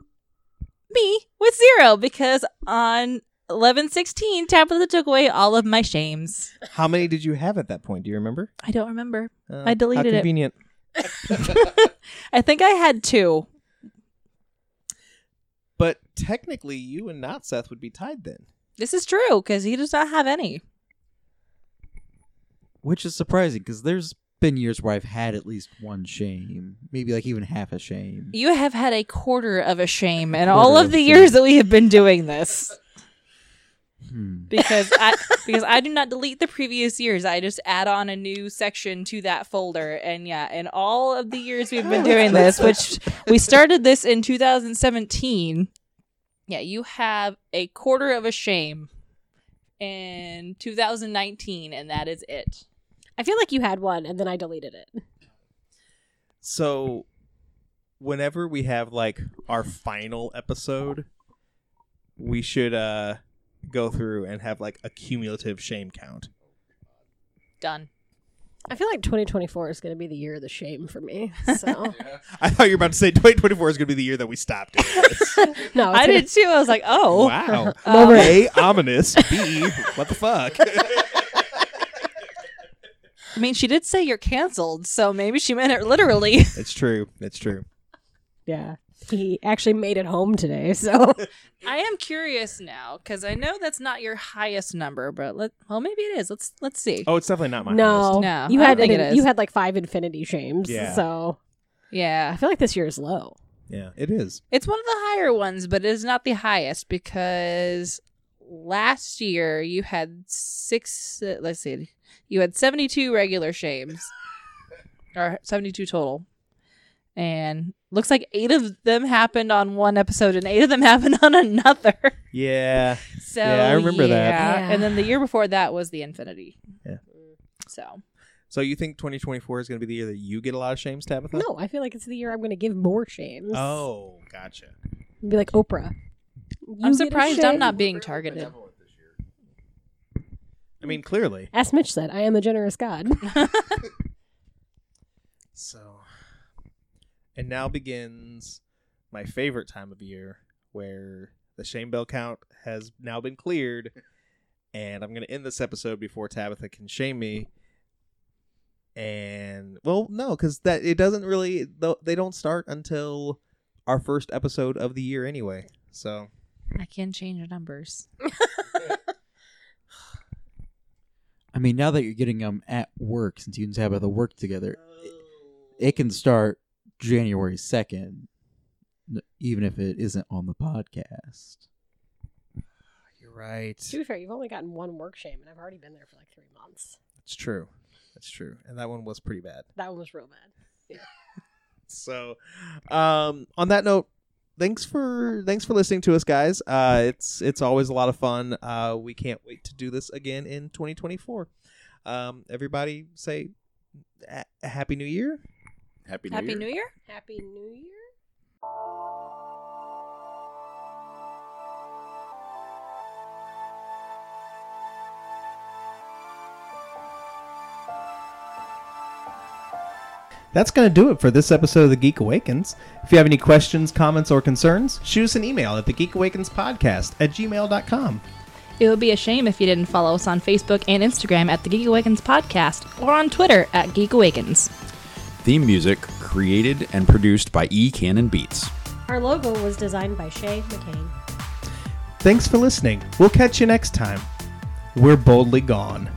me with zero because on eleven sixteen, Tabitha took away all of my shames. How many did you have at that point? Do you remember? I don't remember. Uh, I deleted how it. convenient. I think I had two. But technically, you and not Seth would be tied then. This is true because he does not have any. Which is surprising because there's been years where I've had at least one shame, maybe like even half a shame. You have had a quarter of a shame in all of of the shame. years that we have been doing this. Hmm. Because I because I do not delete the previous years. I just add on a new section to that folder. And yeah, in all of the years we've been doing this, which we started this in 2017. Yeah, you have a quarter of a shame in 2019, and that is it. I feel like you had one and then I deleted it. So, whenever we have like our final episode, we should uh go through and have like a cumulative shame count. Done. I feel like 2024 is going to be the year of the shame for me. So I thought you were about to say 2024 is going to be the year that we stopped doing this. no, I gonna- did too. I was like, oh. wow. Um, A, ominous. B, what the fuck? I mean, she did say you're canceled, so maybe she meant it literally. it's true. It's true. Yeah, he actually made it home today. So I am curious now because I know that's not your highest number, but let well maybe it is. Let's let's see. Oh, it's definitely not my no, highest. No, you I had don't an- you had like five infinity shames. Yeah. So yeah, I feel like this year is low. Yeah, it is. it's one of the higher ones, but it is not the highest because last year you had six. Uh, let's see, you had seventy-two regular shames, or seventy-two total, and looks like eight of them happened on one episode, and eight of them happened on another. Yeah. So Yeah, I remember that. yeah. Yeah. And then the year before that was the Infinity. Yeah. So So you think 2024 is going to be the year that you get a lot of shames, Tabitha? No, I feel like it's the year I'm going to give more shames. Oh, gotcha. be like Oprah. You I'm surprised I'm not being targeted. I mean, clearly. As Mitch said, I am a generous God. So, and now begins my favorite time of year where the shame bell count has now been cleared. And I'm going to end this episode before Tabitha can shame me. And, well, no, because that it doesn't really, tho- they don't start until our first episode of the year anyway. So, I can change numbers. I mean, now that you're getting them at work, since you and Tabitha work together, it, it can start January 2nd, even if it isn't on the podcast. you're right. to be fair, you've only gotten one work shame, and I've already been there for like three months. That's true. That's true. And that one was pretty bad. That one was real bad. Yeah. So, um, on that note, thanks for thanks for listening to us, guys. Uh, it's it's always a lot of fun. Uh, we can't wait to do this again in 2024. Um, everybody say a- happy New Year. Happy New Happy Year. New Year. Happy New Year. That's going to do it for this episode of The Geek Awakens. If you have any questions, comments, or concerns, shoot us an email at thegeekawakenspodcast at gmail.com. It would be a shame if you didn't follow us on Facebook and Instagram at the Geek Awakens Podcast or on Twitter at Geek Awakens. Theme music created and produced by E. Cannon Beats. Our logo was designed by Shay McCain. Thanks for listening. We'll catch you next time. We're boldly gone.